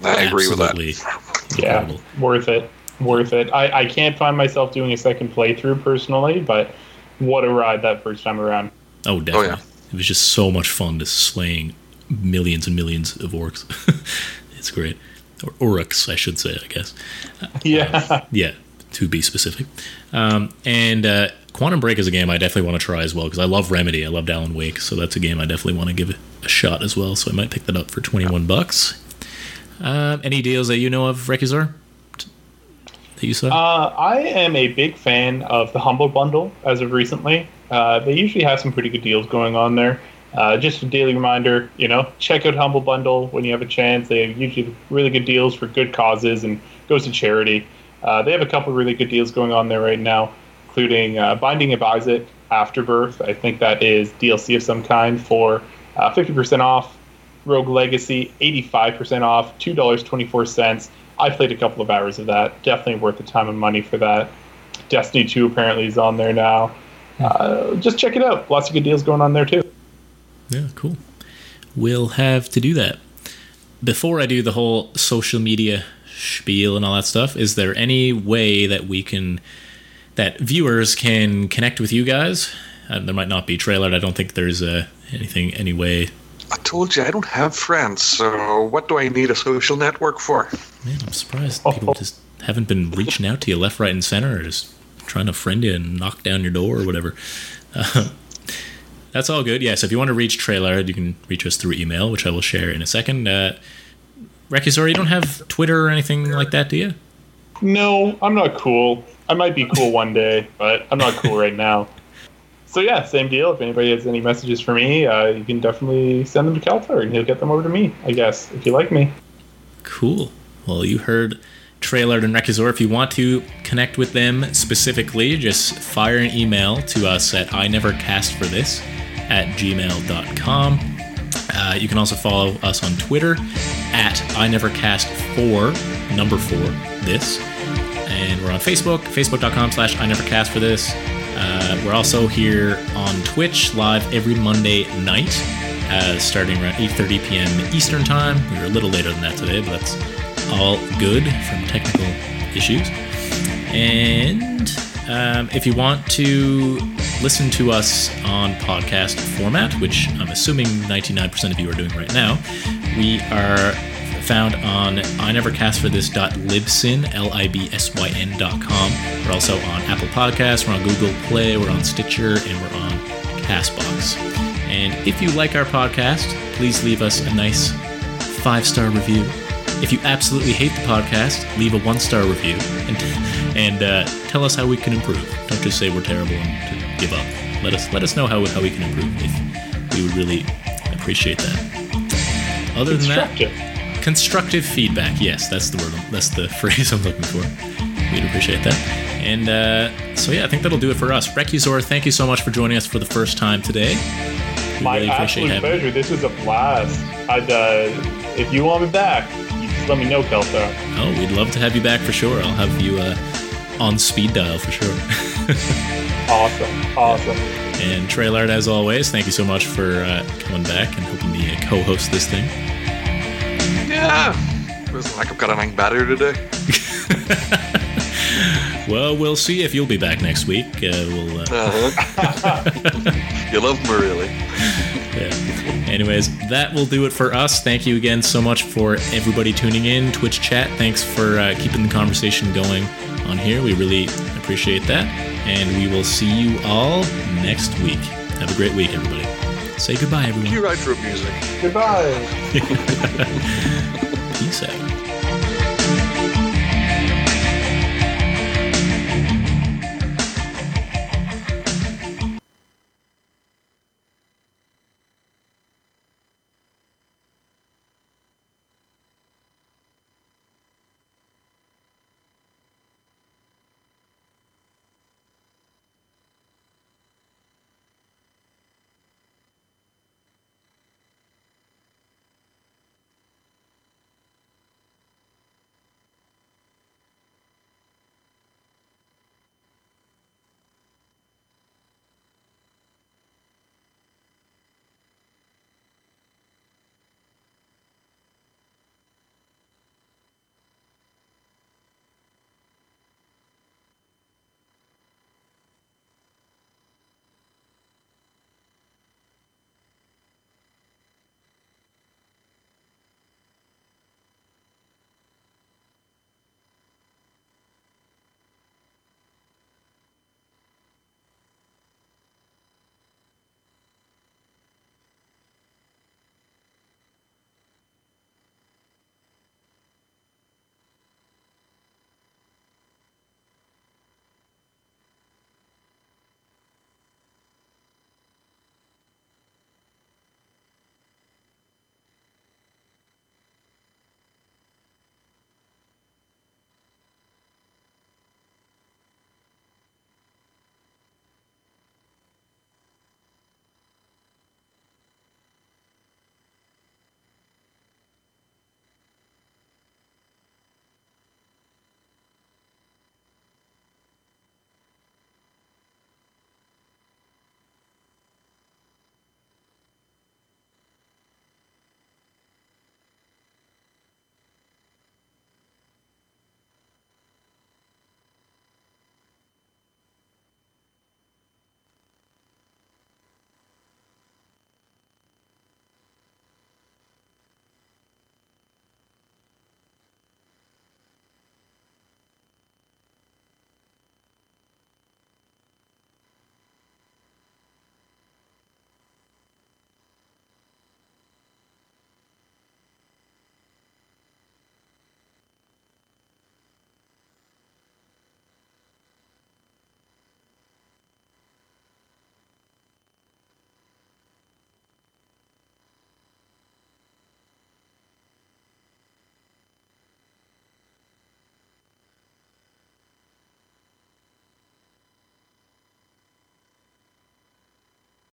I agree with that. absolutely Yeah, worth it. Worth it. I, I can't find myself doing a second playthrough personally, but what a ride that first time around. Oh, definitely. yeah. It was just so much fun just slaying millions and millions of orcs. [LAUGHS] it's great. Or Uruks, I should say, I guess. Yeah. Yeah, to be specific. Um, and uh, Quantum Break is a game I definitely want to try as well because I love Remedy. I loved Alan Wake, so that's a game I definitely want to give it a shot as well. So I might pick that up for 21 bucks. Um, any deals that you know of, Rekizar? That you saw? Uh, I am a big fan of the Humble Bundle as of recently. Uh, they usually have some pretty good deals going on there. Uh, just a daily reminder, you know, check out Humble Bundle when you have a chance. They have usually really good deals for good causes and goes to charity. Uh, they have a couple really good deals going on there right now, including uh, Binding of Isaac Afterbirth. I think that is DLC of some kind for uh, 50% off. Rogue Legacy, 85% off, $2.24. I played a couple of hours of that. Definitely worth the time and money for that. Destiny 2 apparently is on there now. Uh, just check it out. Lots of good deals going on there too. Yeah, cool. We'll have to do that. Before I do the whole social media spiel and all that stuff, is there any way that we can, that viewers can connect with you guys? Uh, there might not be trailered. I don't think there's uh, anything, any way. I told you I don't have friends, so what do I need a social network for? Man, I'm surprised people just haven't been reaching out to you left, right, and center, or just trying to friend you and knock down your door or whatever. Uh, [LAUGHS] That's all good. Yes, if you want to reach Trailer, you can reach us through email, which I will share in a second. Uh, Rekizor, you don't have Twitter or anything like that, do you? No, I'm not cool. I might be cool one day, but I'm not cool right now. So yeah, same deal. If anybody has any messages for me, uh, you can definitely send them to Keltar, and he'll get them over to me. I guess if you like me. Cool. Well, you heard Trailer and Rekizor. If you want to connect with them specifically, just fire an email to us at I never cast for this at gmail.com. Uh, you can also follow us on Twitter at I never cast for number four this, and we're on Facebook, facebook.com slash I never cast for this. Uh, we're also here on Twitch live every Monday night, uh, starting around 8:30 p.m. Eastern time. We were a little later than that today, but that's all good from technical issues. And um, if you want to listen to us on podcast format, which I'm assuming 99% of you are doing right now, we are found on I Never Cast for inevercastforthis.libsyn, L-I-B-S-Y-N dot com. We're also on Apple Podcasts, we're on Google Play, we're on Stitcher, and we're on Castbox. And if you like our podcast, please leave us a nice five-star review. If you absolutely hate the podcast, leave a one-star review and [LAUGHS] and uh, tell us how we can improve. Don't just say we're terrible and give up. Let us let us know how, how we can improve. If we would really appreciate that. Other than that, Constructive. feedback. Yes, that's the word. That's the [LAUGHS] phrase I'm looking for. We'd appreciate that. And uh, so yeah, I think that'll do it for us. Rekuzor, thank you so much for joining us for the first time today. We My really absolute pleasure. This was a blast. I'd, uh, if you want me back, you just let me know, Keltar. Oh, we'd love to have you back for sure. I'll have you uh, on speed dial for sure. [LAUGHS] Awesome. Awesome. and Trey Trailard, as always, thank you so much for uh, coming back and helping me uh, co-host this thing. Yeah. Feels like I've got anything better today. [LAUGHS] Well, we'll see if you'll be back next week. Uh, we'll. Uh, Uh-huh. [LAUGHS] you love me, really. Yeah. Anyways, that will do it for us. Thank you again so much for everybody tuning in. Twitch chat, thanks for uh, keeping the conversation going on here. We really appreciate that. And we will see you all next week. Have a great week, everybody. Say goodbye, everyone. You write for music. Goodbye. [LAUGHS] Peace out.